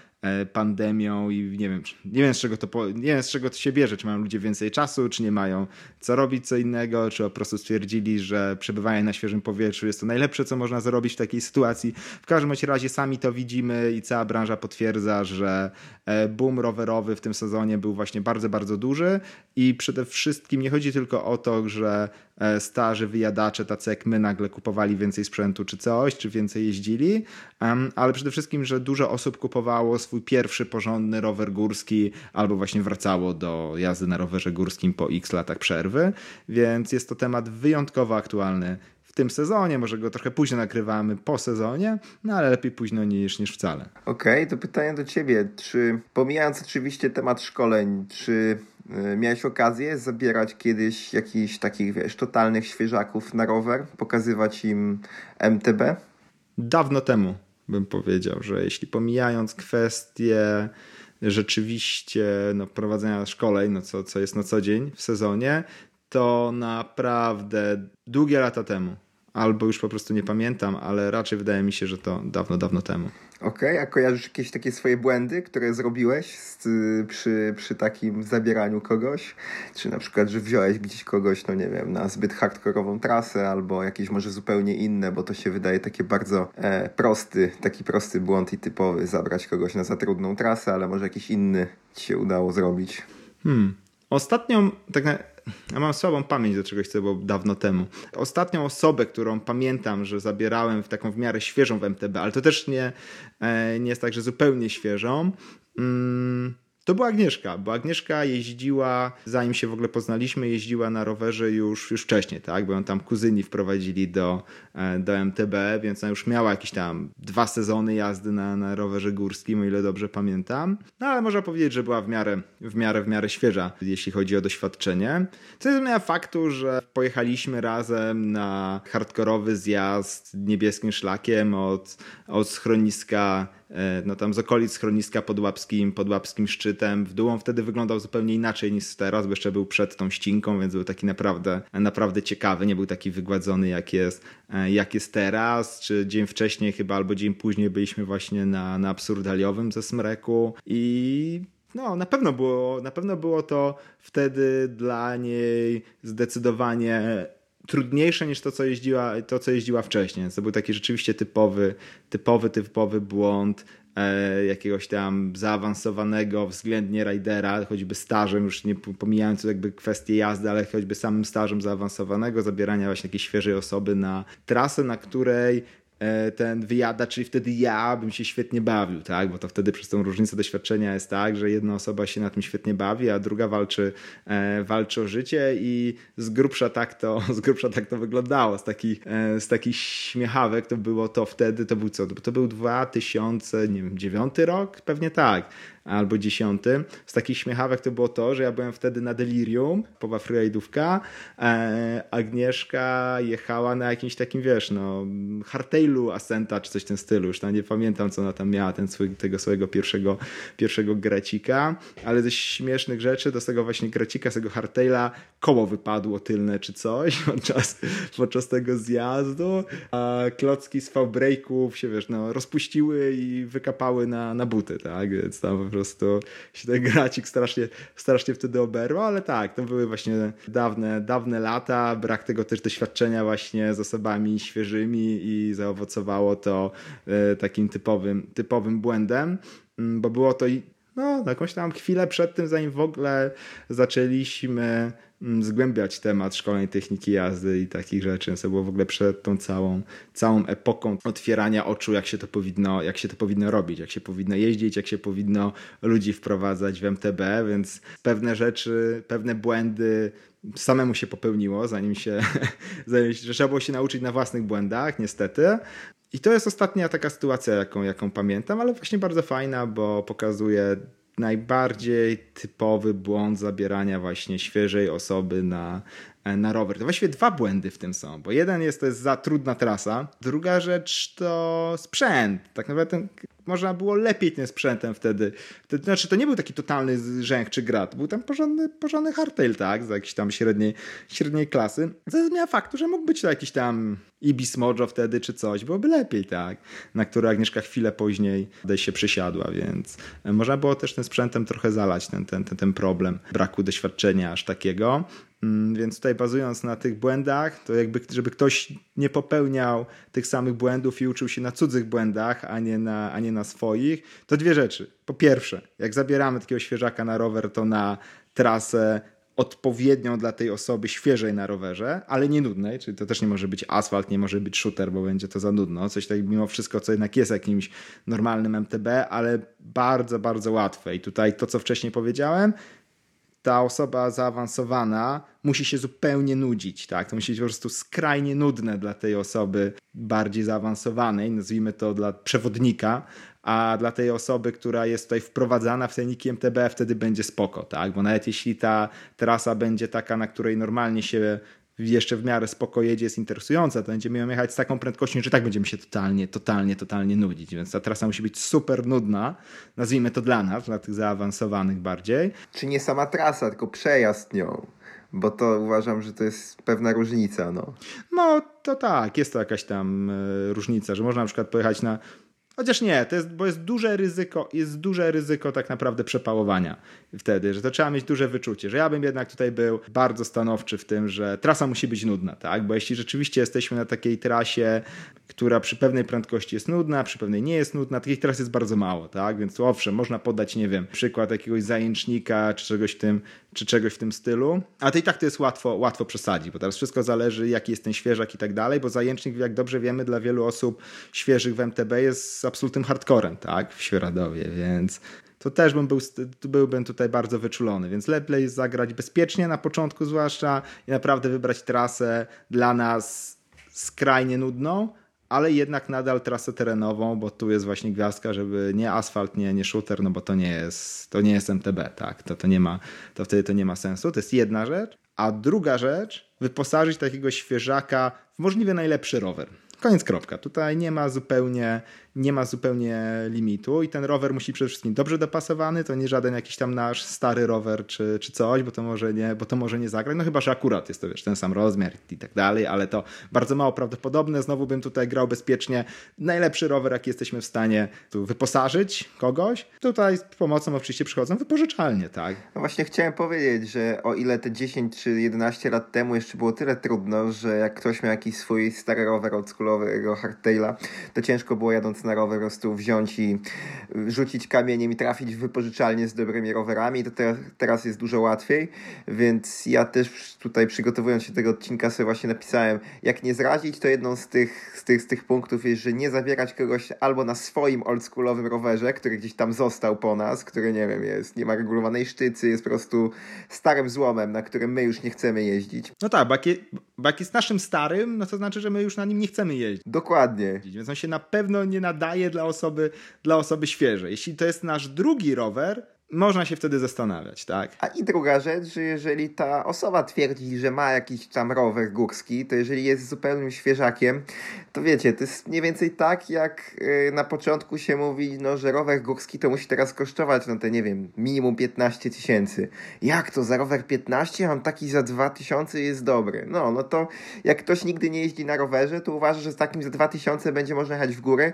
pandemią i nie wiem, nie wiem z czego to, nie wiem z czego to się bierze, czy mają ludzie więcej czasu, czy nie mają co robić, co innego, czy po prostu stwierdzili, że przebywanie na świeżym powietrzu jest to najlepsze, co można zrobić w takiej sytuacji. W każdym razie sami to widzimy i cała branża potwierdza, że e, boom rowerowy w tym sezonie był właśnie bardzo, bardzo duży i przede wszystkim nie chodzi tylko o to, że E, starzy wyjadacze, tacy jak my, nagle kupowali więcej sprzętu czy coś, czy więcej jeździli, ale przede wszystkim, że dużo osób kupowało swój pierwszy porządny rower górski albo właśnie wracało do jazdy na rowerze górskim po x latach przerwy, więc jest to temat wyjątkowo aktualny w tym sezonie, może go trochę późno nakrywamy po sezonie, no ale lepiej późno niż, niż wcale. Okej, okay, to pytanie do Ciebie, czy pomijając oczywiście temat szkoleń, czy E, miałeś okazję zabierać kiedyś jakichś takich, wiesz, totalnych świeżaków na rower, pokazywać im MTB? Dawno temu bym powiedział, że jeśli pomijając kwestie rzeczywiście no, prowadzenia szkoleń, no, co, co jest na co dzień w sezonie, to naprawdę długie lata temu. Albo już po prostu nie pamiętam, ale raczej wydaje mi się, że to dawno, dawno temu. Okej, okay, a kojarzysz jakieś takie swoje błędy, które zrobiłeś z, przy, przy takim zabieraniu kogoś? Czy na przykład, że wziąłeś gdzieś kogoś, no nie wiem, na zbyt hardkorową trasę, albo jakieś może zupełnie inne, bo to się wydaje takie bardzo e, prosty, taki prosty błąd i typowy, zabrać kogoś na za trudną trasę, ale może jakiś inny ci się udało zrobić. Hmm. Ostatnią, tak na, ja mam słabą pamięć do czegoś, co było dawno temu. Ostatnią osobę, którą pamiętam, że zabierałem w taką w miarę świeżą w MTB, ale to też nie, e, nie jest tak, że zupełnie świeżą, mm, to była Agnieszka, bo Agnieszka jeździła, zanim się w ogóle poznaliśmy, jeździła na rowerze już, już wcześniej, tak? Bo ją tam kuzyni wprowadzili do, e, do MTB, więc ona już miała jakieś tam dwa sezony jazdy na, na rowerze górskim, o ile dobrze pamiętam. No ale można powiedzieć, że była w miarę, w miarę, w miarę świeża, jeśli chodzi o doświadczenie. Co nie zmienia faktu, że pojechaliśmy razem na hardkorowy zjazd niebieskim szlakiem od, od schroniska no tam z okolic schroniska pod łapskim, pod łapskim szczytem. W dół on wtedy wyglądał zupełnie inaczej niż teraz, bo jeszcze był przed tą ścinką, więc był taki naprawdę, naprawdę ciekawy. Nie był taki wygładzony jak jest, e, jak jest teraz, czy dzień wcześniej chyba, albo dzień później byliśmy właśnie na, na absurdaliowym ze Smreku i no, na pewno było, na pewno było to wtedy dla niej zdecydowanie trudniejsze niż to, co jeździła, to, co jeździła wcześniej. Więc to był taki rzeczywiście typowy, typowy, typowy błąd e, jakiegoś tam zaawansowanego względnie rajdera, choćby stażem, już nie pomijając jakby kwestię jazdy, ale choćby samym stażem zaawansowanego, zabierania właśnie jakiejś świeżej osoby na trasę, na której ten wyjada, czyli wtedy ja bym się świetnie bawił, tak? Bo to wtedy przez tą różnicę doświadczenia jest tak, że jedna osoba się na tym świetnie bawi, a druga walczy, e, walczy o życie i z grubsza tak to, z grubsza tak to wyglądało. Z takich, e, z śmiechawek to było to wtedy, to był co? To był 2009 rok? Pewnie tak albo dziesiąty. Z takich śmiechawek to było to, że ja byłem wtedy na Delirium, powa freeride'ówka, e, Agnieszka jechała na jakimś takim, wiesz, no, hardtailu Ascenta, czy coś w tym stylu, już nie pamiętam, co ona tam miała, ten swój, tego swojego pierwszego, pierwszego grecika, ale ze śmiesznych rzeczy, do tego właśnie grecika, z tego hardtaila koło wypadło tylne, czy coś podczas, podczas tego zjazdu, a klocki z V-breaków się, wiesz, no, rozpuściły i wykapały na, na buty, tak, więc tam po prostu się ten gracik strasznie, strasznie wtedy oberwał, ale tak, to były właśnie dawne, dawne lata, brak tego też doświadczenia właśnie z osobami świeżymi i zaowocowało to e, takim typowym, typowym błędem, mm, bo było to no, jakąś tam chwilę przed tym, zanim w ogóle zaczęliśmy Mm, zgłębiać temat szkoleń techniki jazdy i takich rzeczy. To było w ogóle przed tą całą, całą epoką otwierania oczu, jak się, to powinno, jak się to powinno robić, jak się powinno jeździć, jak się powinno ludzi wprowadzać w MTB, więc pewne rzeczy, pewne błędy samemu się popełniło, zanim się, zanim się, trzeba było się nauczyć na własnych błędach, niestety. I to jest ostatnia taka sytuacja, jaką, jaką pamiętam, ale właśnie bardzo fajna, bo pokazuje najbardziej typowy błąd zabierania właśnie świeżej osoby na, na rower. To właściwie dwa błędy w tym są, bo jeden jest to jest za trudna trasa, druga rzecz to sprzęt. Tak naprawdę ten, można było lepiej tym sprzętem wtedy. wtedy. Znaczy to nie był taki totalny rzęch czy grat, był tam porządny, porządny hardtail, tak, z jakiejś tam średniej, średniej klasy. Co zmienia faktu, że mógł być to jakiś tam Ibis Mojo wtedy czy coś, byłoby lepiej, tak, na który Agnieszka chwilę później się przysiadła, więc można było też tym sprzętem trochę zalać ten, ten, ten, ten problem braku doświadczenia aż takiego. Mm, więc tutaj bazując na tych błędach, to jakby, żeby ktoś nie popełniał tych samych błędów i uczył się na cudzych błędach, a nie na, a nie na swoich, to dwie rzeczy. Po pierwsze, jak zabieramy takiego świeżaka na rower, to na trasę odpowiednią dla tej osoby świeżej na rowerze, ale nie nudnej, czyli to też nie może być asfalt, nie może być shooter, bo będzie to za nudno. Coś tak mimo wszystko, co jednak jest jakimś normalnym MTB, ale bardzo, bardzo łatwe. I tutaj to, co wcześniej powiedziałem, ta osoba zaawansowana musi się zupełnie nudzić, tak? To musi być po prostu skrajnie nudne dla tej osoby bardziej zaawansowanej, nazwijmy to dla przewodnika, a dla tej osoby, która jest tutaj wprowadzana w ceniki MTB, wtedy będzie spoko, tak? Bo nawet jeśli ta trasa będzie taka, na której normalnie się jeszcze w miarę spoko jedzie, jest interesująca, to będziemy ją jechać z taką prędkością, że tak będziemy się totalnie, totalnie, totalnie nudzić. Więc ta trasa musi być super nudna, nazwijmy to dla nas, dla tych zaawansowanych bardziej. Czy nie sama trasa, tylko przejazd nią bo to uważam, że to jest pewna różnica. No, no to tak, jest to jakaś tam e, różnica, że można na przykład pojechać na Chociaż nie, to jest, bo jest duże ryzyko, jest duże ryzyko tak naprawdę przepałowania wtedy, że to trzeba mieć duże wyczucie, że ja bym jednak tutaj był bardzo stanowczy w tym, że trasa musi być nudna, tak? Bo jeśli rzeczywiście jesteśmy na takiej trasie, która przy pewnej prędkości jest nudna, przy pewnej nie jest nudna, takich tras jest bardzo mało, tak? Więc owszem, można podać, nie wiem, przykład jakiegoś zajęcznika czy czegoś w tym, czy czegoś w tym stylu, ale to i tak to jest łatwo, łatwo przesadzić, bo teraz wszystko zależy, jaki jest ten świeżak i tak dalej, bo zajęcznik, jak dobrze wiemy, dla wielu osób świeżych w MTB jest absolutnym hardcorem, tak, w Świeradowie, więc to też bym był, byłbym tutaj bardzo wyczulony, więc lepiej zagrać bezpiecznie na początku zwłaszcza i naprawdę wybrać trasę dla nas skrajnie nudną, ale jednak nadal trasę terenową, bo tu jest właśnie gwiazdka, żeby nie asfalt, nie, nie shooter, no bo to nie jest, to nie jest MTB, tak, to, to nie ma, to wtedy to nie ma sensu, to jest jedna rzecz, a druga rzecz, wyposażyć takiego świeżaka w możliwie najlepszy rower. Koniec kropka. Tutaj nie ma zupełnie nie ma zupełnie limitu i ten rower musi przede wszystkim dobrze dopasowany, to nie żaden jakiś tam nasz stary rower czy, czy coś, bo to może nie, bo to może nie zagrać, no chyba, że akurat jest to wiesz, ten sam rozmiar i tak dalej, ale to bardzo mało prawdopodobne, znowu bym tutaj grał bezpiecznie, najlepszy rower jaki jesteśmy w stanie tu wyposażyć kogoś, tutaj z pomocą oczywiście przychodzą wypożyczalnie, tak? No właśnie chciałem powiedzieć, że o ile te 10 czy 11 lat temu jeszcze było tyle trudno, że jak ktoś miał jakiś swój stary rower oldschoolowego hardtaila, to ciężko było jadąc na rower po prostu wziąć i rzucić kamieniem i trafić w wypożyczalnię z dobrymi rowerami. To te, teraz jest dużo łatwiej, więc ja też tutaj przygotowując się do tego odcinka sobie właśnie napisałem, jak nie zrazić, to jedną z tych, z tych, z tych punktów jest, że nie zabierać kogoś albo na swoim oldschoolowym rowerze, który gdzieś tam został po nas, który nie wiem, jest, nie ma regulowanej sztycy, jest po prostu starym złomem, na którym my już nie chcemy jeździć. No tak, bo bo jak jest naszym starym, no to znaczy, że my już na nim nie chcemy jeździć. Dokładnie. Więc on się na pewno nie nadaje dla osoby, dla osoby świeżej. Jeśli to jest nasz drugi rower, można się wtedy zastanawiać, tak? A i druga rzecz, że jeżeli ta osoba twierdzi, że ma jakiś tam rower górski, to jeżeli jest zupełnym świeżakiem, to wiecie, to jest mniej więcej tak, jak y, na początku się mówi, no, że rower górski to musi teraz kosztować, no te nie wiem, minimum 15 tysięcy. Jak to, za rower 15? Mam taki za 2000 jest dobry. No, no to jak ktoś nigdy nie jeździ na rowerze, to uważa, że z takim za 2000 będzie można jechać w górę,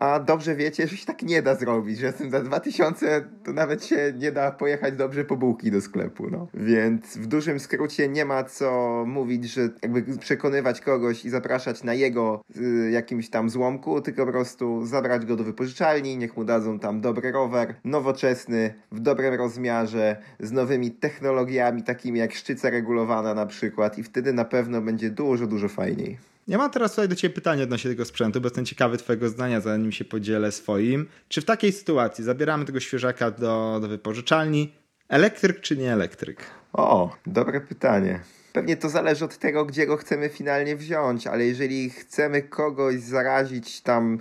a dobrze wiecie, że się tak nie da zrobić, że z tym za 2000 to nawet się się nie da pojechać dobrze po bułki do sklepu, no. Więc w dużym skrócie nie ma co mówić, że jakby przekonywać kogoś i zapraszać na jego y, jakimś tam złomku, tylko po prostu zabrać go do wypożyczalni, niech mu dadzą tam dobry rower, nowoczesny, w dobrym rozmiarze, z nowymi technologiami, takimi jak szczyca regulowana na przykład i wtedy na pewno będzie dużo, dużo fajniej. Ja mam teraz tutaj do Ciebie pytanie odnośnie tego sprzętu, bo jestem ciekawy Twojego zdania, zanim się podzielę swoim. Czy w takiej sytuacji zabieramy tego świeżaka do, do wypożyczalni, elektryk czy nie elektryk? O, dobre pytanie. Pewnie to zależy od tego, gdzie go chcemy finalnie wziąć, ale jeżeli chcemy kogoś zarazić tam.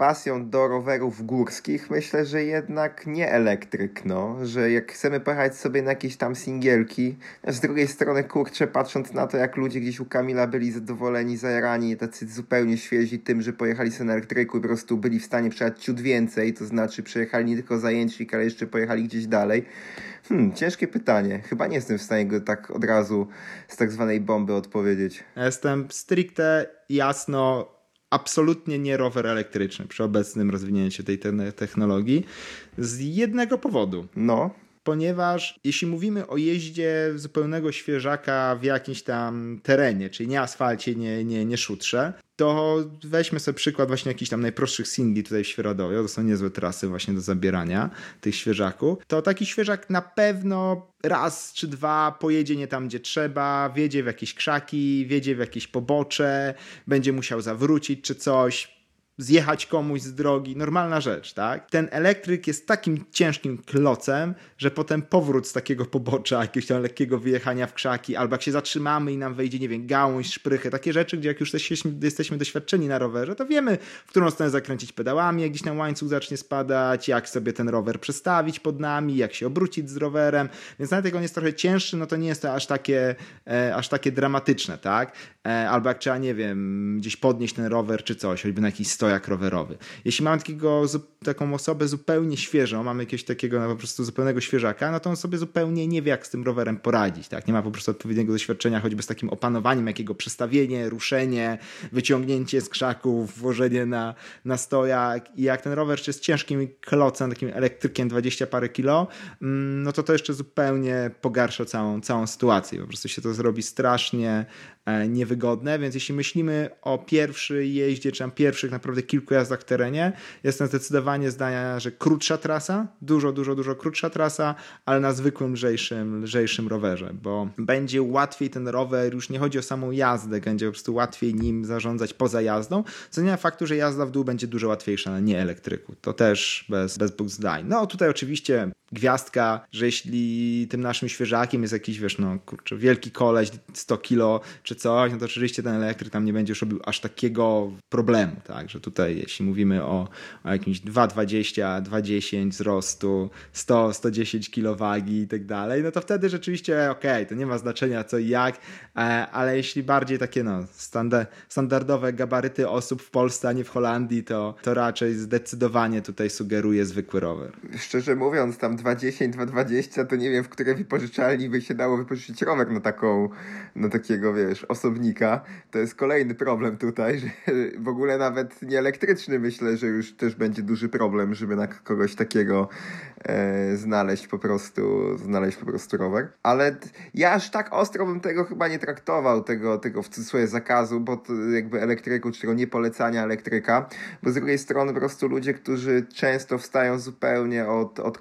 Pasją do rowerów górskich, myślę, że jednak nie elektryk, no, że jak chcemy pojechać sobie na jakieś tam singielki, z drugiej strony, kurczę, patrząc na to, jak ludzie gdzieś u Kamila byli zadowoleni, zajarani, tacy zupełnie świeżi tym, że pojechali sobie na elektryku i po prostu byli w stanie przejechać ciut więcej, to znaczy przejechali nie tylko zajęcik, ale jeszcze pojechali gdzieś dalej. Hmm, ciężkie pytanie. Chyba nie jestem w stanie go tak od razu z tak zwanej bomby odpowiedzieć. Jestem stricte jasno absolutnie nie rower elektryczny przy obecnym rozwinięciu tej technologii z jednego powodu. No. Ponieważ jeśli mówimy o jeździe zupełnego świeżaka w jakimś tam terenie, czyli nie asfalcie, nie, nie, nie szutrze, to weźmy sobie przykład właśnie jakichś tam najprostszych singli tutaj w Świeradowie, to są niezłe trasy właśnie do zabierania tych świeżaków, to taki świeżak na pewno raz czy dwa pojedzie nie tam, gdzie trzeba, wiedzie w jakieś krzaki, wiedzie w jakieś pobocze, będzie musiał zawrócić czy coś, zjechać komuś z drogi, normalna rzecz, tak? Ten elektryk jest takim ciężkim klocem, że potem powrót z takiego pobocza, jakiegoś tam lekkiego wyjechania w krzaki, albo jak się zatrzymamy i nam wejdzie, nie wiem, gałąź, szprychy, takie rzeczy, gdzie jak już jesteśmy, doświadczeni na rowerze, to wiemy, w którą stronę zakręcić pedałami, jak gdzieś tam łańcuch zacznie spadać, jak sobie ten rower przestawić pod nami, jak się obrócić z rowerem, więc nawet jak on jest trochę cięższy, no to nie jest to aż takie, e, aż takie dramatyczne, tak? E, albo jak trzeba, nie wiem, gdzieś podnieść ten rower czy coś, choćby na jakiś stoi jak rowerowy. Jeśli mamy takiego, taką osobę zupełnie świeżą, mamy jakiegoś takiego no, po prostu zupełnego świeżaka, no to on sobie zupełnie nie wie, jak z tym rowerem poradzić. Tak? Nie ma po prostu odpowiedniego doświadczenia, choćby z takim opanowaniem, jakiego przestawienie, ruszenie, wyciągnięcie z krzaków, włożenie na, na stojak i jak ten rower jest ciężkim klocem, takim elektrykiem 20 parę kilo, mm, no to to jeszcze zupełnie pogarsza całą, całą sytuację. Po prostu się to zrobi strasznie niewygodne, więc jeśli myślimy o pierwszej jeździe, czy tam pierwszych naprawdę kilku jazdach w terenie. Jestem zdecydowanie zdania, że krótsza trasa, dużo, dużo, dużo krótsza trasa, ale na zwykłym, lżejszym, lżejszym rowerze, bo będzie łatwiej ten rower, już nie chodzi o samą jazdę, będzie po prostu łatwiej nim zarządzać poza jazdą, co nie ma faktu, że jazda w dół będzie dużo łatwiejsza na nieelektryku. To też bez, bez dwóch zdań. No tutaj oczywiście gwiazdka, że jeśli tym naszym świeżakiem jest jakiś, wiesz, no kurczę, wielki koleś, 100 kilo czy coś, no to oczywiście ten elektryk tam nie będzie już robił aż takiego problemu, tak, że tutaj jeśli mówimy o, o jakimś 2,20, 2,10 wzrostu, 100, 110 kilo wagi i tak dalej, no to wtedy rzeczywiście okej, okay, to nie ma znaczenia co i jak, e, ale jeśli bardziej takie no standardowe gabaryty osób w Polsce, a nie w Holandii, to, to raczej zdecydowanie tutaj sugeruje zwykły rower. Szczerze mówiąc, tam 2,10, 2,20 to nie wiem, w której wypożyczalni by się dało wypożyczyć rower na taką, na takiego, wiesz, osobnika. To jest kolejny problem tutaj, że w ogóle nawet nie elektryczny myślę, że już też będzie duży problem, żeby na kogoś takiego e, znaleźć po prostu, znaleźć po prostu rower. Ale ja aż tak ostro bym tego chyba nie traktował, tego, tego w cudzysłowie zakazu, bo jakby elektryku, czy tego niepolecania elektryka, bo z drugiej strony po prostu ludzie, którzy często wstają zupełnie od, od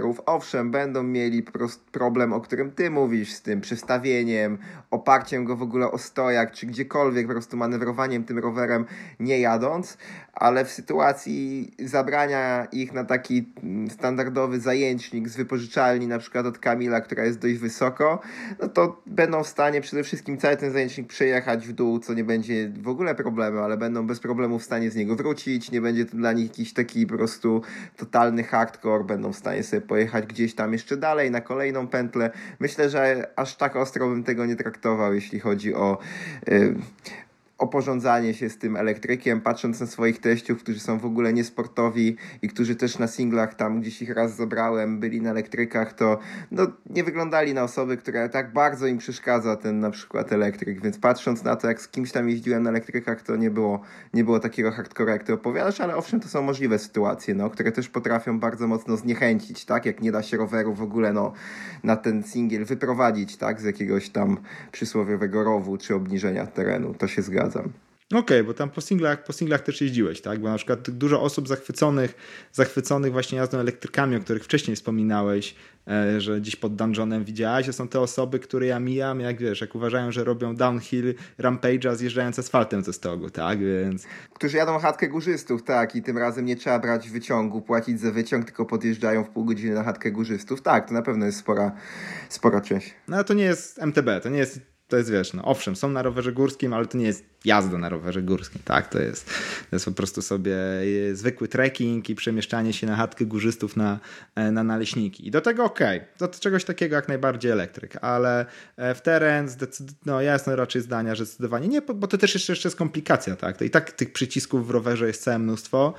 komputerów, owszem, będą mieli problem, o którym ty mówisz, z tym przestawieniem, oparciem go w ogóle o stojak, czy gdziekolwiek, po prostu manewrowaniem tym rowerem nie jadąc, ale w sytuacji zabrania ich na taki standardowy zajęcznik z wypożyczalni, na przykład od Kamila, która jest dość wysoko, no to będą w stanie przede wszystkim cały ten zajęcznik przejechać w dół, co nie będzie w ogóle problemem, ale będą bez problemu w stanie z niego wrócić, nie będzie to dla nich jakiś taki po prostu totalny hardcore, będą w stanie sobie pojechać gdzieś tam jeszcze dalej, na kolejną pętlę. Myślę, że aż tak ostro bym tego nie traktował, jeśli chodzi o yy, oporządzanie się z tym elektrykiem, patrząc na swoich teściów, którzy są w ogóle niesportowi i którzy też na singlach tam gdzieś ich raz zabrałem, byli na elektrykach, to no, nie wyglądali na osoby, które tak bardzo im przeszkadza ten na przykład elektryk, więc patrząc na to, jak z kimś tam jeździłem na elektrykach, to nie było, nie było takiego hardcore, jak ty opowiadasz, ale owszem, to są możliwe sytuacje, no, które też potrafią bardzo mocno zniechęcić, tak, jak nie da się roweru w ogóle, no, na ten singiel wyprowadzić, tak, z jakiegoś tam przysłowiowego rowu czy obniżenia terenu, to się zgadza zgadzam. Okej, okay, bo tam po singlach, po singlach też jeździłeś, tak? Bo na przykład dużo osób zachwyconych, zachwyconych właśnie jazdą elektrykami, o których wcześniej wspominałeś, e, że gdzieś pod dungeonem widziałaś, to są te osoby, które ja mijam, jak wiesz, jak uważają, że robią downhill rampage'a zjeżdżając asfaltem ze stogu, tak? Więc... Którzy jadą chatkę górzystów, tak, i tym razem nie trzeba brać wyciągu, płacić za wyciąg, tylko podjeżdżają w pół godziny na chatkę górzystów. Tak, to na pewno jest spora, spora część. No to nie jest MTB, to nie jest to jest, wiesz, no owszem, są na rowerze górskim, ale to nie jest jazda na rowerze górskim, tak? To jest, to jest po prostu sobie e, zwykły trekking i przemieszczanie się na chatkę górzystów na, e, na naleśniki. I do tego okej, okay. do czegoś takiego jak najbardziej elektryk, ale e, w teren, no ja jestem raczej zdania, że zdecydowanie nie, bo to też jeszcze, jeszcze jest komplikacja, tak? To i tak tych przycisków w rowerze jest całe mnóstwo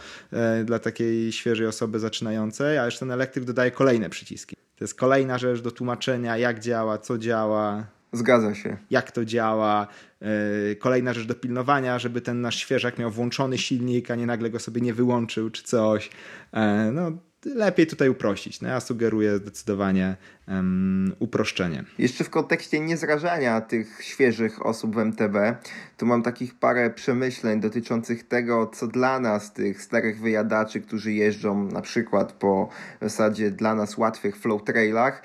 dla takiej świeżej osoby zaczynającej, a jeszcze ten elektryk dodaje kolejne przyciski. To jest kolejna rzecz do tłumaczenia, jak działa, co działa, Zgadza się. Jak to działa. E, kolejna rzecz do pilnowania, żeby ten nasz świeżak miał włączony silnik, a nie nagle go sobie nie wyłączył czy coś. E, no, lepiej tutaj uprościć. No, ja sugeruję zdecydowanie um, uproszczenie. Jeszcze w kontekście niezrażania tych świeżych osób w MTB, tu mam takich parę przemyśleń dotyczących tego, co dla nas, tych starych wyjadaczy, którzy jeżdżą na przykład po w zasadzie dla nas łatwych flow trailach,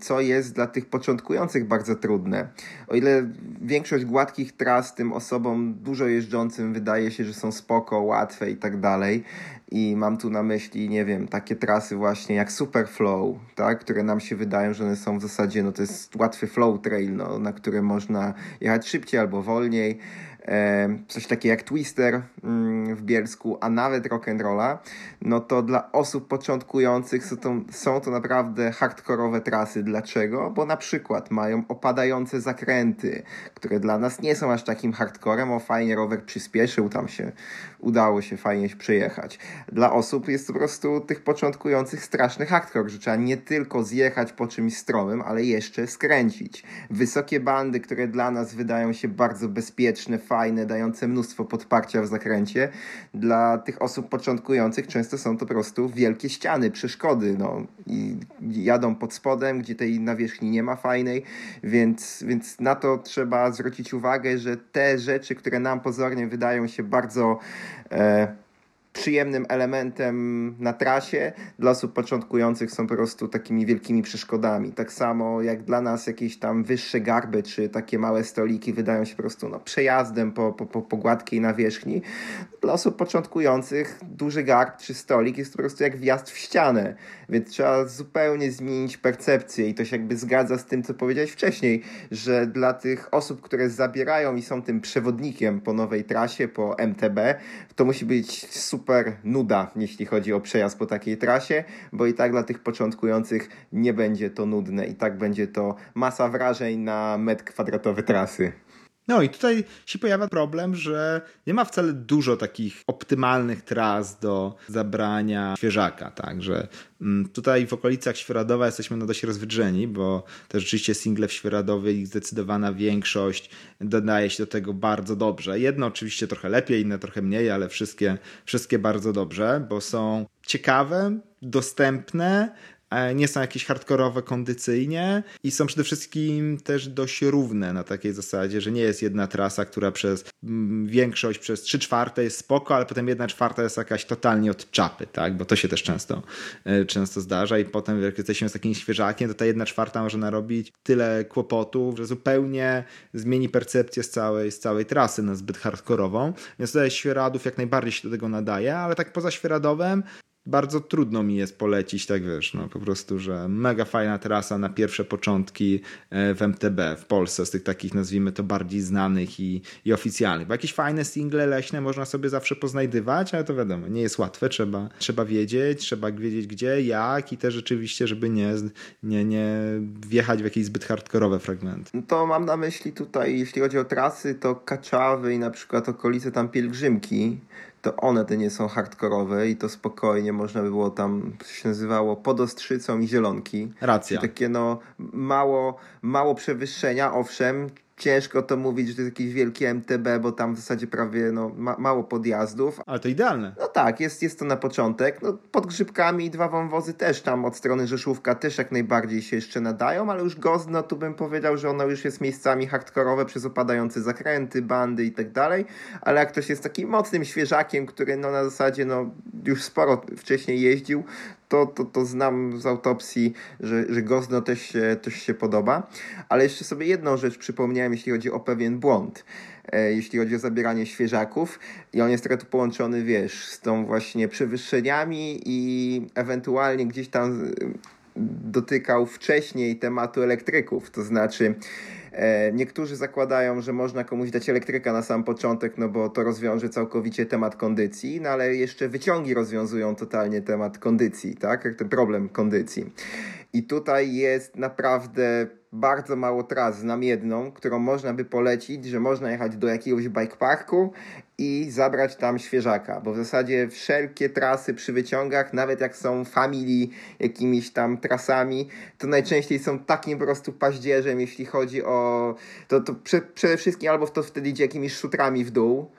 co jest dla tych początkujących bardzo trudne. O ile większość gładkich tras tym osobom dużo jeżdżącym wydaje się, że są spoko, łatwe i tak dalej, i mam tu na myśli, nie wiem, takie trasy właśnie jak Superflow, tak, które nam się wydają, że one są w zasadzie, no to jest łatwy flow trail, no, na którym można jechać szybciej albo wolniej coś takiego jak Twister mm, w Bielsku, a nawet rock'n'rolla, no to dla osób początkujących są to, są to naprawdę hardkorowe trasy. Dlaczego? Bo na przykład mają opadające zakręty, które dla nas nie są aż takim hardcorem, o fajnie rower przyspieszył, tam się udało się fajnie przejechać. Dla osób jest po prostu tych początkujących straszny hardcore, że trzeba nie tylko zjechać po czymś stromym, ale jeszcze skręcić. Wysokie bandy, które dla nas wydają się bardzo bezpieczne, fajne, fajne, dające mnóstwo podparcia w zakręcie. Dla tych osób początkujących często są to po prostu wielkie ściany, przeszkody. No. I jadą pod spodem, gdzie tej nawierzchni nie ma fajnej, więc, więc na to trzeba zwrócić uwagę, że te rzeczy, które nam pozornie wydają się bardzo e, przyjemnym elementem na trasie, dla osób początkujących są po prostu takimi wielkimi przeszkodami. Tak samo jak dla nas jakieś tam wyższe garby, czy takie małe stoliki wydają się po prostu no, przejazdem po, po, po, po gładkiej nawierzchni. Dla osób początkujących duży garb czy stolik jest po prostu jak wjazd w ścianę, więc trzeba zupełnie zmienić percepcję i to się jakby zgadza z tym, co powiedziałeś wcześniej, że dla tych osób, które zabierają i są tym przewodnikiem po nowej trasie, po MTB, to musi być super super nuda, jeśli chodzi o przejazd po takiej trasie, bo i tak dla tych początkujących nie będzie to nudne i tak będzie to masa wrażeń na metr kwadratowy trasy. No i tutaj się pojawia problem, że nie ma wcale dużo takich optymalnych tras do zabrania świeżaka, tak, że mm, tutaj w okolicach Świeradowa jesteśmy no dość rozwydrzeni, bo to rzeczywiście single w Świeradowie ich zdecydowana większość dodaje się do tego bardzo dobrze. Jedno oczywiście trochę lepiej, inne trochę mniej, ale wszystkie, wszystkie bardzo dobrze, bo są ciekawe, dostępne, nie są jakieś hardkorowe kondycyjnie i są przede wszystkim też dość równe na takiej zasadzie, że nie jest jedna trasa, która przez mm, większość, przez trzy czwarte jest spoko, ale potem jedna czwarta jest jakaś totalnie od czapy, tak? Bo to się też często, e, często zdarza i potem jak jesteśmy z takim świeżakiem, to ta jedna czwarta może narobić tyle kłopotów, że zupełnie zmieni percepcję z całej, z całej trasy na zbyt hardkorową. Więc tutaj Świeradów jak najbardziej się do tego nadaje, ale tak poza Świeradowem bardzo trudno mi jest polecić, tak wiesz, no po prostu, że mega fajna trasa na pierwsze początki e, w MTB w Polsce, z tych takich nazwijmy to bardziej znanych i, i oficjalnych. Bo jakieś fajne single leśne można sobie zawsze poznajdywać, ale to wiadomo, nie jest łatwe, trzeba, trzeba wiedzieć, trzeba wiedzieć gdzie, jak i też rzeczywiście, żeby nie, nie, nie wjechać w jakieś zbyt hardkorowe fragmenty. No to mam na myśli tutaj, jeśli chodzi o trasy, to Kaczawy i na przykład okolice tam Pielgrzymki, to one te nie są hardkorowe i to spokojnie można by było tam, to się nazywało pod Ostrzycą i Zielonki. Racja. Czyli takie no mało, mało przewyższenia, owszem, ciężko to mówić, że to jest jakiś wielki MTB, bo tam w zasadzie prawie no, ma, mało podjazdów. Ale to idealne. No tak, jest, jest to na początek. No, pod Grzybkami i dwa wąwozy też tam od strony Rzeszówka też jak najbardziej się jeszcze nadają, ale już Gozno tu bym powiedział, że ono już jest miejscami hardkorowe przez opadające zakręty, bandy i tak dalej, ale jak ktoś jest takim mocnym świeżakiem, który no na zasadzie no już sporo wcześniej jeździł, to, to, to znam z autopsji, że, że Gozno też się, też się podoba. Ale jeszcze sobie jedną rzecz przypomniałem, jeśli chodzi o pewien błąd. E, jeśli chodzi o zabieranie świeżaków i on jest trochę tu połączony, wiesz, z tą właśnie przewyższeniami i ewentualnie gdzieś tam dotykał wcześniej tematu elektryków, to znaczy niektórzy zakładają, że można komuś dać elektryka na sam początek, no bo to rozwiąże całkowicie temat kondycji, no ale jeszcze wyciągi rozwiązują totalnie temat kondycji, tak? Ten problem kondycji. I tutaj jest naprawdę bardzo mało tras. Znam jedną, którą można by polecić, że można jechać do jakiegoś bike parku i zabrać tam świeżaka, bo w zasadzie wszelkie trasy przy wyciągach, nawet jak są family jakimiś tam trasami, to najczęściej są takim po prostu paździerzem, jeśli chodzi o to, to prze, przede wszystkim albo to wtedy idzie jakimiś szutrami w dół,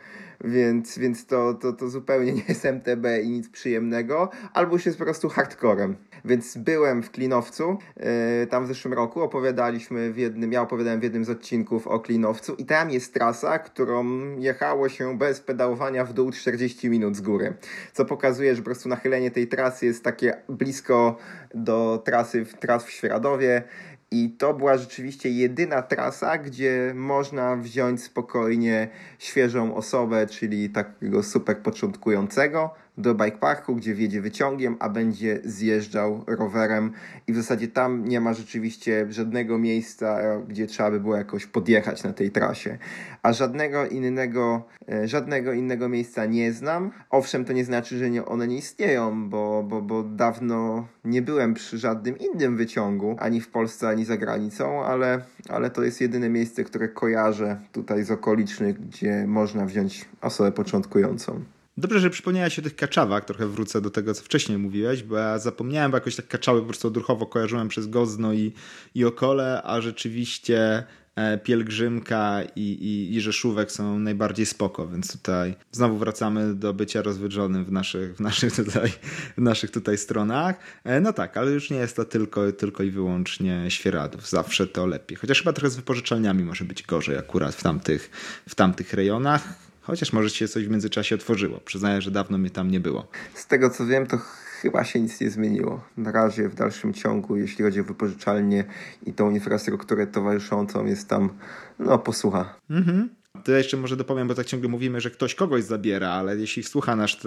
więc, więc to, to, to zupełnie nie jest MTB i nic przyjemnego, albo już jest po prostu hardcorem. Więc byłem w Klinowcu, yy, tam w zeszłym roku opowiadaliśmy w jednym, ja opowiadałem w jednym z odcinków o Klinowcu i tam jest trasa, którą jechało się bez pedałowania w dół 40 minut z góry, co pokazuje, że po prostu nachylenie tej trasy jest takie blisko do trasy tras w Świeradowie, i to była rzeczywiście jedyna trasa, gdzie można wziąć spokojnie świeżą osobę, czyli takiego super początkującego, do bike parku, gdzie wjedzie wyciągiem, a będzie zjeżdżał rowerem i w zasadzie tam nie ma rzeczywiście żadnego miejsca, gdzie trzeba by było jakoś podjechać na tej trasie. A żadnego innego, e, żadnego innego miejsca nie znam. Owszem, to nie znaczy, że nie, one nie istnieją, bo, bo, bo dawno nie byłem przy żadnym innym wyciągu, ani w Polsce, ani za granicą, ale, ale to jest jedyne miejsce, które kojarzę tutaj z okolicznych, gdzie można wziąć osobę początkującą. Dobrze, że przypomniałeś o tych kaczawach. Trochę wrócę do tego, co wcześniej mówiłeś, bo ja zapomniałem, bo jakoś tak kaczały po prostu odruchowo kojarzyłem przez Gozno i, i okole, a rzeczywiście e, Pielgrzymka i, i, i Rzeszówek są najbardziej spoko, więc tutaj znowu wracamy do bycia rozwydrzonym w naszych, w naszych, tutaj, w naszych tutaj stronach. E, no tak, ale już nie jest to tylko, tylko i wyłącznie świeradów. Zawsze to lepiej. Chociaż chyba trochę z wypożyczalniami może być gorzej akurat w tamtych, w tamtych rejonach. Chociaż może się coś w międzyczasie otworzyło. Przyznaję, że dawno mnie tam nie było. Z tego co wiem, to chyba się nic nie zmieniło. Na razie w dalszym ciągu, jeśli chodzi o wypożyczalnię i tą infrastrukturę towarzyszącą, jest tam no posłucha. Mhm. To jeszcze może dopowiem, bo tak ciągle mówimy, że ktoś kogoś zabiera, ale jeśli słucha nas,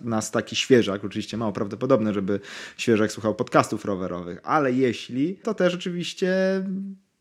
nas taki świeżak, oczywiście mało prawdopodobne, żeby świeżak słuchał podcastów rowerowych, ale jeśli, to też oczywiście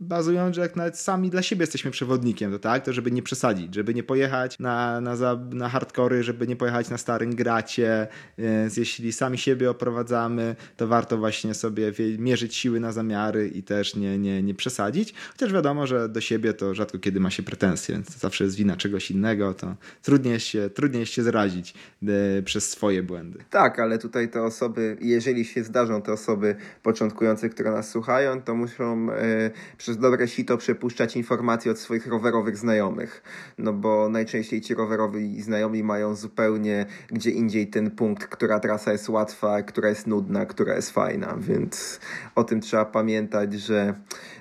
bazując, że jak nawet sami dla siebie jesteśmy przewodnikiem, to tak, to żeby nie przesadzić, żeby nie pojechać na, na, na hardkory, żeby nie pojechać na starym gracie, więc jeśli sami siebie oprowadzamy, to warto właśnie sobie mierzyć siły na zamiary i też nie, nie, nie przesadzić, chociaż wiadomo, że do siebie to rzadko kiedy ma się pretensje, więc zawsze jest wina czegoś innego, to trudniej się, trudniej się zrazić e, przez swoje błędy. Tak, ale tutaj te osoby, jeżeli się zdarzą te osoby początkujące, które nas słuchają, to muszą e, przez dobre sito przepuszczać informacje od swoich rowerowych znajomych. No bo najczęściej ci rowerowi znajomi mają zupełnie gdzie indziej ten punkt, która trasa jest łatwa, która jest nudna, która jest fajna, więc o tym trzeba pamiętać, że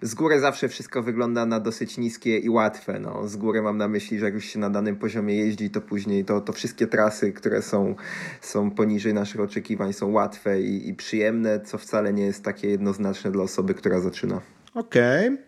z góry zawsze wszystko wygląda na dosyć niskie i łatwe. No, z góry mam na myśli, że jak już się na danym poziomie jeździ, to później to, to wszystkie trasy, które są, są poniżej naszych oczekiwań, są łatwe i, i przyjemne, co wcale nie jest takie jednoznaczne dla osoby, która zaczyna. Okej. Okay.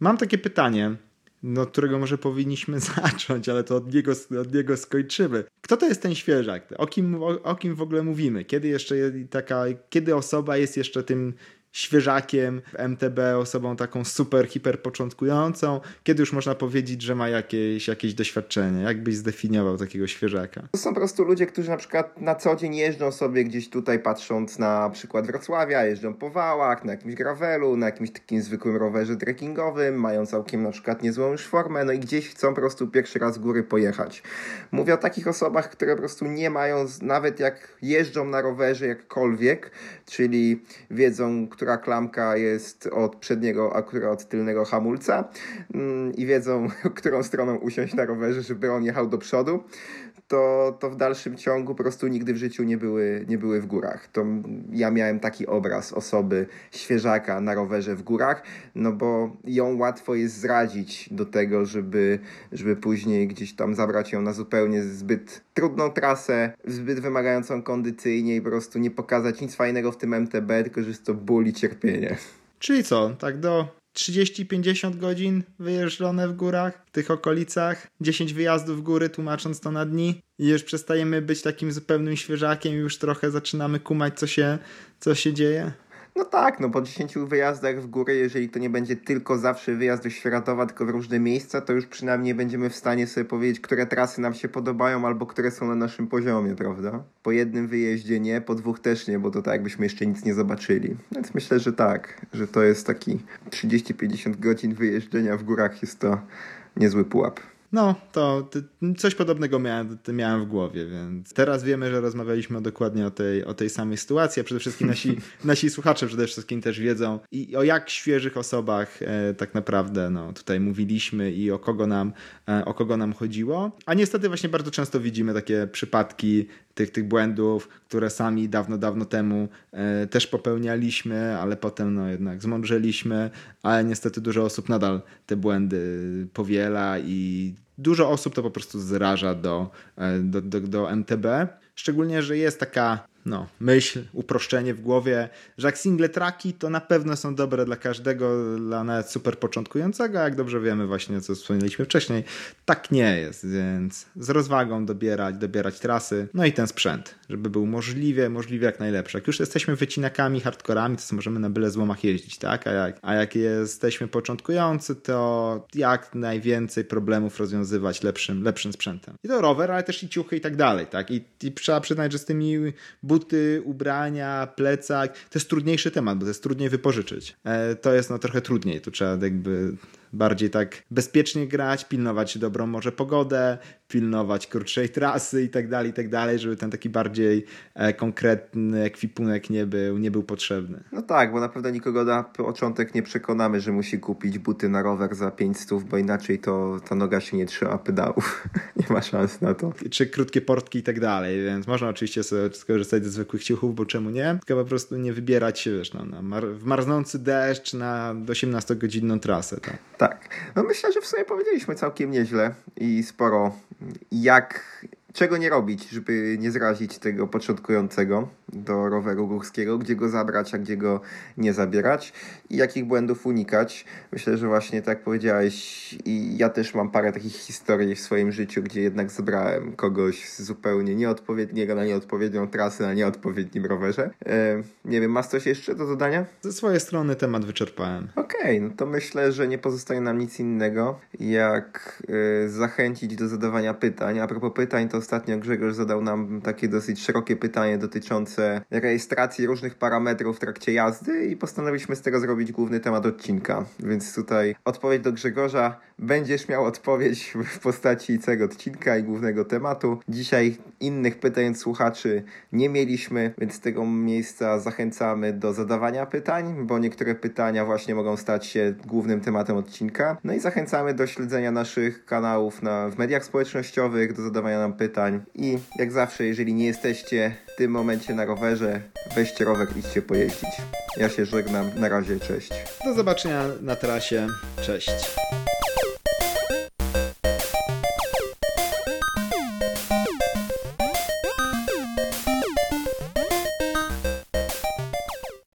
Mam takie pytanie, no, którego może powinniśmy zacząć, ale to od niego, od niego skończymy. Kto to jest ten świeżak? O kim, o, o kim w ogóle mówimy? Kiedy jeszcze taka, kiedy osoba jest jeszcze tym świeżakiem MTB, osobą taką super, hiper początkującą, kiedy już można powiedzieć, że ma jakieś, jakieś doświadczenie? Jak byś zdefiniował takiego świeżaka? To są po prostu ludzie, którzy na przykład na co dzień jeżdżą sobie gdzieś tutaj, patrząc na przykład Wrocławia, jeżdżą po wałach, na jakimś gravelu, na jakimś takim zwykłym rowerze trekkingowym, mają całkiem na przykład niezłą już formę, no i gdzieś chcą po prostu pierwszy raz góry pojechać. Mówię o takich osobach, które po prostu nie mają, nawet jak jeżdżą na rowerze jakkolwiek, czyli wiedzą, która klamka jest od przedniego, a która od tylnego hamulca mm, i wiedzą, którą stroną usiąść na rowerze, żeby on jechał do przodu, to, to w dalszym ciągu po prostu nigdy w życiu nie były, nie były w górach. To ja miałem taki obraz osoby świeżaka na rowerze w górach, no bo ją łatwo jest zradzić do tego, żeby, żeby później gdzieś tam zabrać ją na zupełnie zbyt trudną trasę, zbyt wymagającą kondycyjnie i po prostu nie pokazać nic fajnego w tym MTB, tylko że jest to ból i cierpienie. Czyli co, tak do 30-50 godzin wyjeżdżone w górach, w tych okolicach, 10 wyjazdów w góry, tłumacząc to na dni i już przestajemy być takim zupełnym świeżakiem już trochę zaczynamy kumać, co się, co się dzieje? No tak, no po 10 wyjazdach w górę, jeżeli to nie będzie tylko zawsze wyjazd do Świeratowa, tylko w różne miejsca, to już przynajmniej będziemy w stanie sobie powiedzieć, które trasy nam się podobają albo które są na naszym poziomie, prawda? Po jednym wyjeździe nie, po dwóch też nie, bo to tak jakbyśmy jeszcze nic nie zobaczyli. Więc myślę, że tak, że to jest taki 30-50 godzin wyjeżdżenia w górach, jest to niezły pułap. No, to coś podobnego miałem, miałem w głowie, więc teraz wiemy, że rozmawialiśmy dokładnie o tej, o tej samej sytuacji, a przede wszystkim nasi, nasi słuchacze przede wszystkim też wiedzą i o jak świeżych osobach e, tak naprawdę no, tutaj mówiliśmy i o kogo, nam, e, o kogo nam chodziło. A niestety właśnie bardzo często widzimy takie przypadki tych, tych błędów, które sami dawno, dawno temu e, też popełnialiśmy, ale potem no, jednak zmądrzeliśmy, ale niestety dużo osób nadal te błędy powiela i dużo osób to po prostu zraża do, e, do, do, do MTB. Szczególnie, że jest taka no, myśl, uproszczenie w głowie, że jak single traki to na pewno są dobre dla każdego, dla nawet super początkującego, jak dobrze wiemy właśnie, co wspomnieliśmy wcześniej, tak nie jest, więc z rozwagą dobierać, dobierać trasy, no i ten sprzęt, żeby był możliwie, możliwie jak najlepszy. Jak już jesteśmy wycinakami, hardkorami, to możemy na byle złomach jeździć, tak? A jak, a jak jesteśmy początkujący, to jak najwięcej problemów rozwiązywać lepszym, lepszym sprzętem. I to rower, ale też i ciuchy i tak dalej, tak? I, i trzeba przyznać, że z tymi buty, ubrania, plecak. To jest trudniejszy temat, bo to jest trudniej wypożyczyć. E, to jest no trochę trudniej, tu trzeba jakby bardziej tak bezpiecznie grać, pilnować dobrą może pogodę, pilnować krótszej trasy i tak dalej, i tak dalej, żeby ten taki bardziej e, konkretny ekwipunek nie był, nie był potrzebny. No tak, bo na pewno nikogo na początek nie przekonamy, że musi kupić buty na rower za 500, bo inaczej to ta noga się nie trzyma pedałów. nie ma szans na to. Czy krótkie portki i tak dalej, więc można oczywiście sobie skorzystać ze zwykłych ciuchów, bo czemu nie? Tylko po prostu nie wybierać się, wiesz, no, na mar w marznący deszcz na 18-godzinną trasę. Tak. Tak. No myślę, że w sumie powiedzieliśmy całkiem nieźle i sporo jak czego nie robić, żeby nie zrazić tego początkującego do roweru górskiego, gdzie go zabrać, a gdzie go nie zabierać i jakich błędów unikać. Myślę, że właśnie tak powiedziałeś i ja też mam parę takich historii w swoim życiu, gdzie jednak zebrałem kogoś zupełnie nieodpowiedniego na nieodpowiednią trasę, na nieodpowiednim rowerze. E, nie wiem, masz coś jeszcze do dodania? Ze swojej strony temat wyczerpałem. Okej, okay, no to myślę, że nie pozostaje nam nic innego, jak e, zachęcić do zadawania pytań. A propos pytań, to ostatnio Grzegorz zadał nam takie dosyć szerokie pytanie dotyczące rejestracji różnych parametrów w trakcie jazdy i postanowiliśmy z tego zrobić główny temat odcinka. Więc tutaj odpowiedź do Grzegorza. Będziesz miał odpowiedź w postaci całego odcinka i głównego tematu. Dzisiaj innych pytań od słuchaczy nie mieliśmy, więc z tego miejsca zachęcamy do zadawania pytań, bo niektóre pytania właśnie mogą stać się głównym tematem odcinka. No i zachęcamy do śledzenia naszych kanałów na, w mediach społecznościowych, do zadawania nam pytań i jak zawsze, jeżeli nie jesteście w tym momencie na rowerze, weźcie rower idźcie pojeździć. Ja się żegnam, na razie, cześć. Do zobaczenia na trasie, cześć.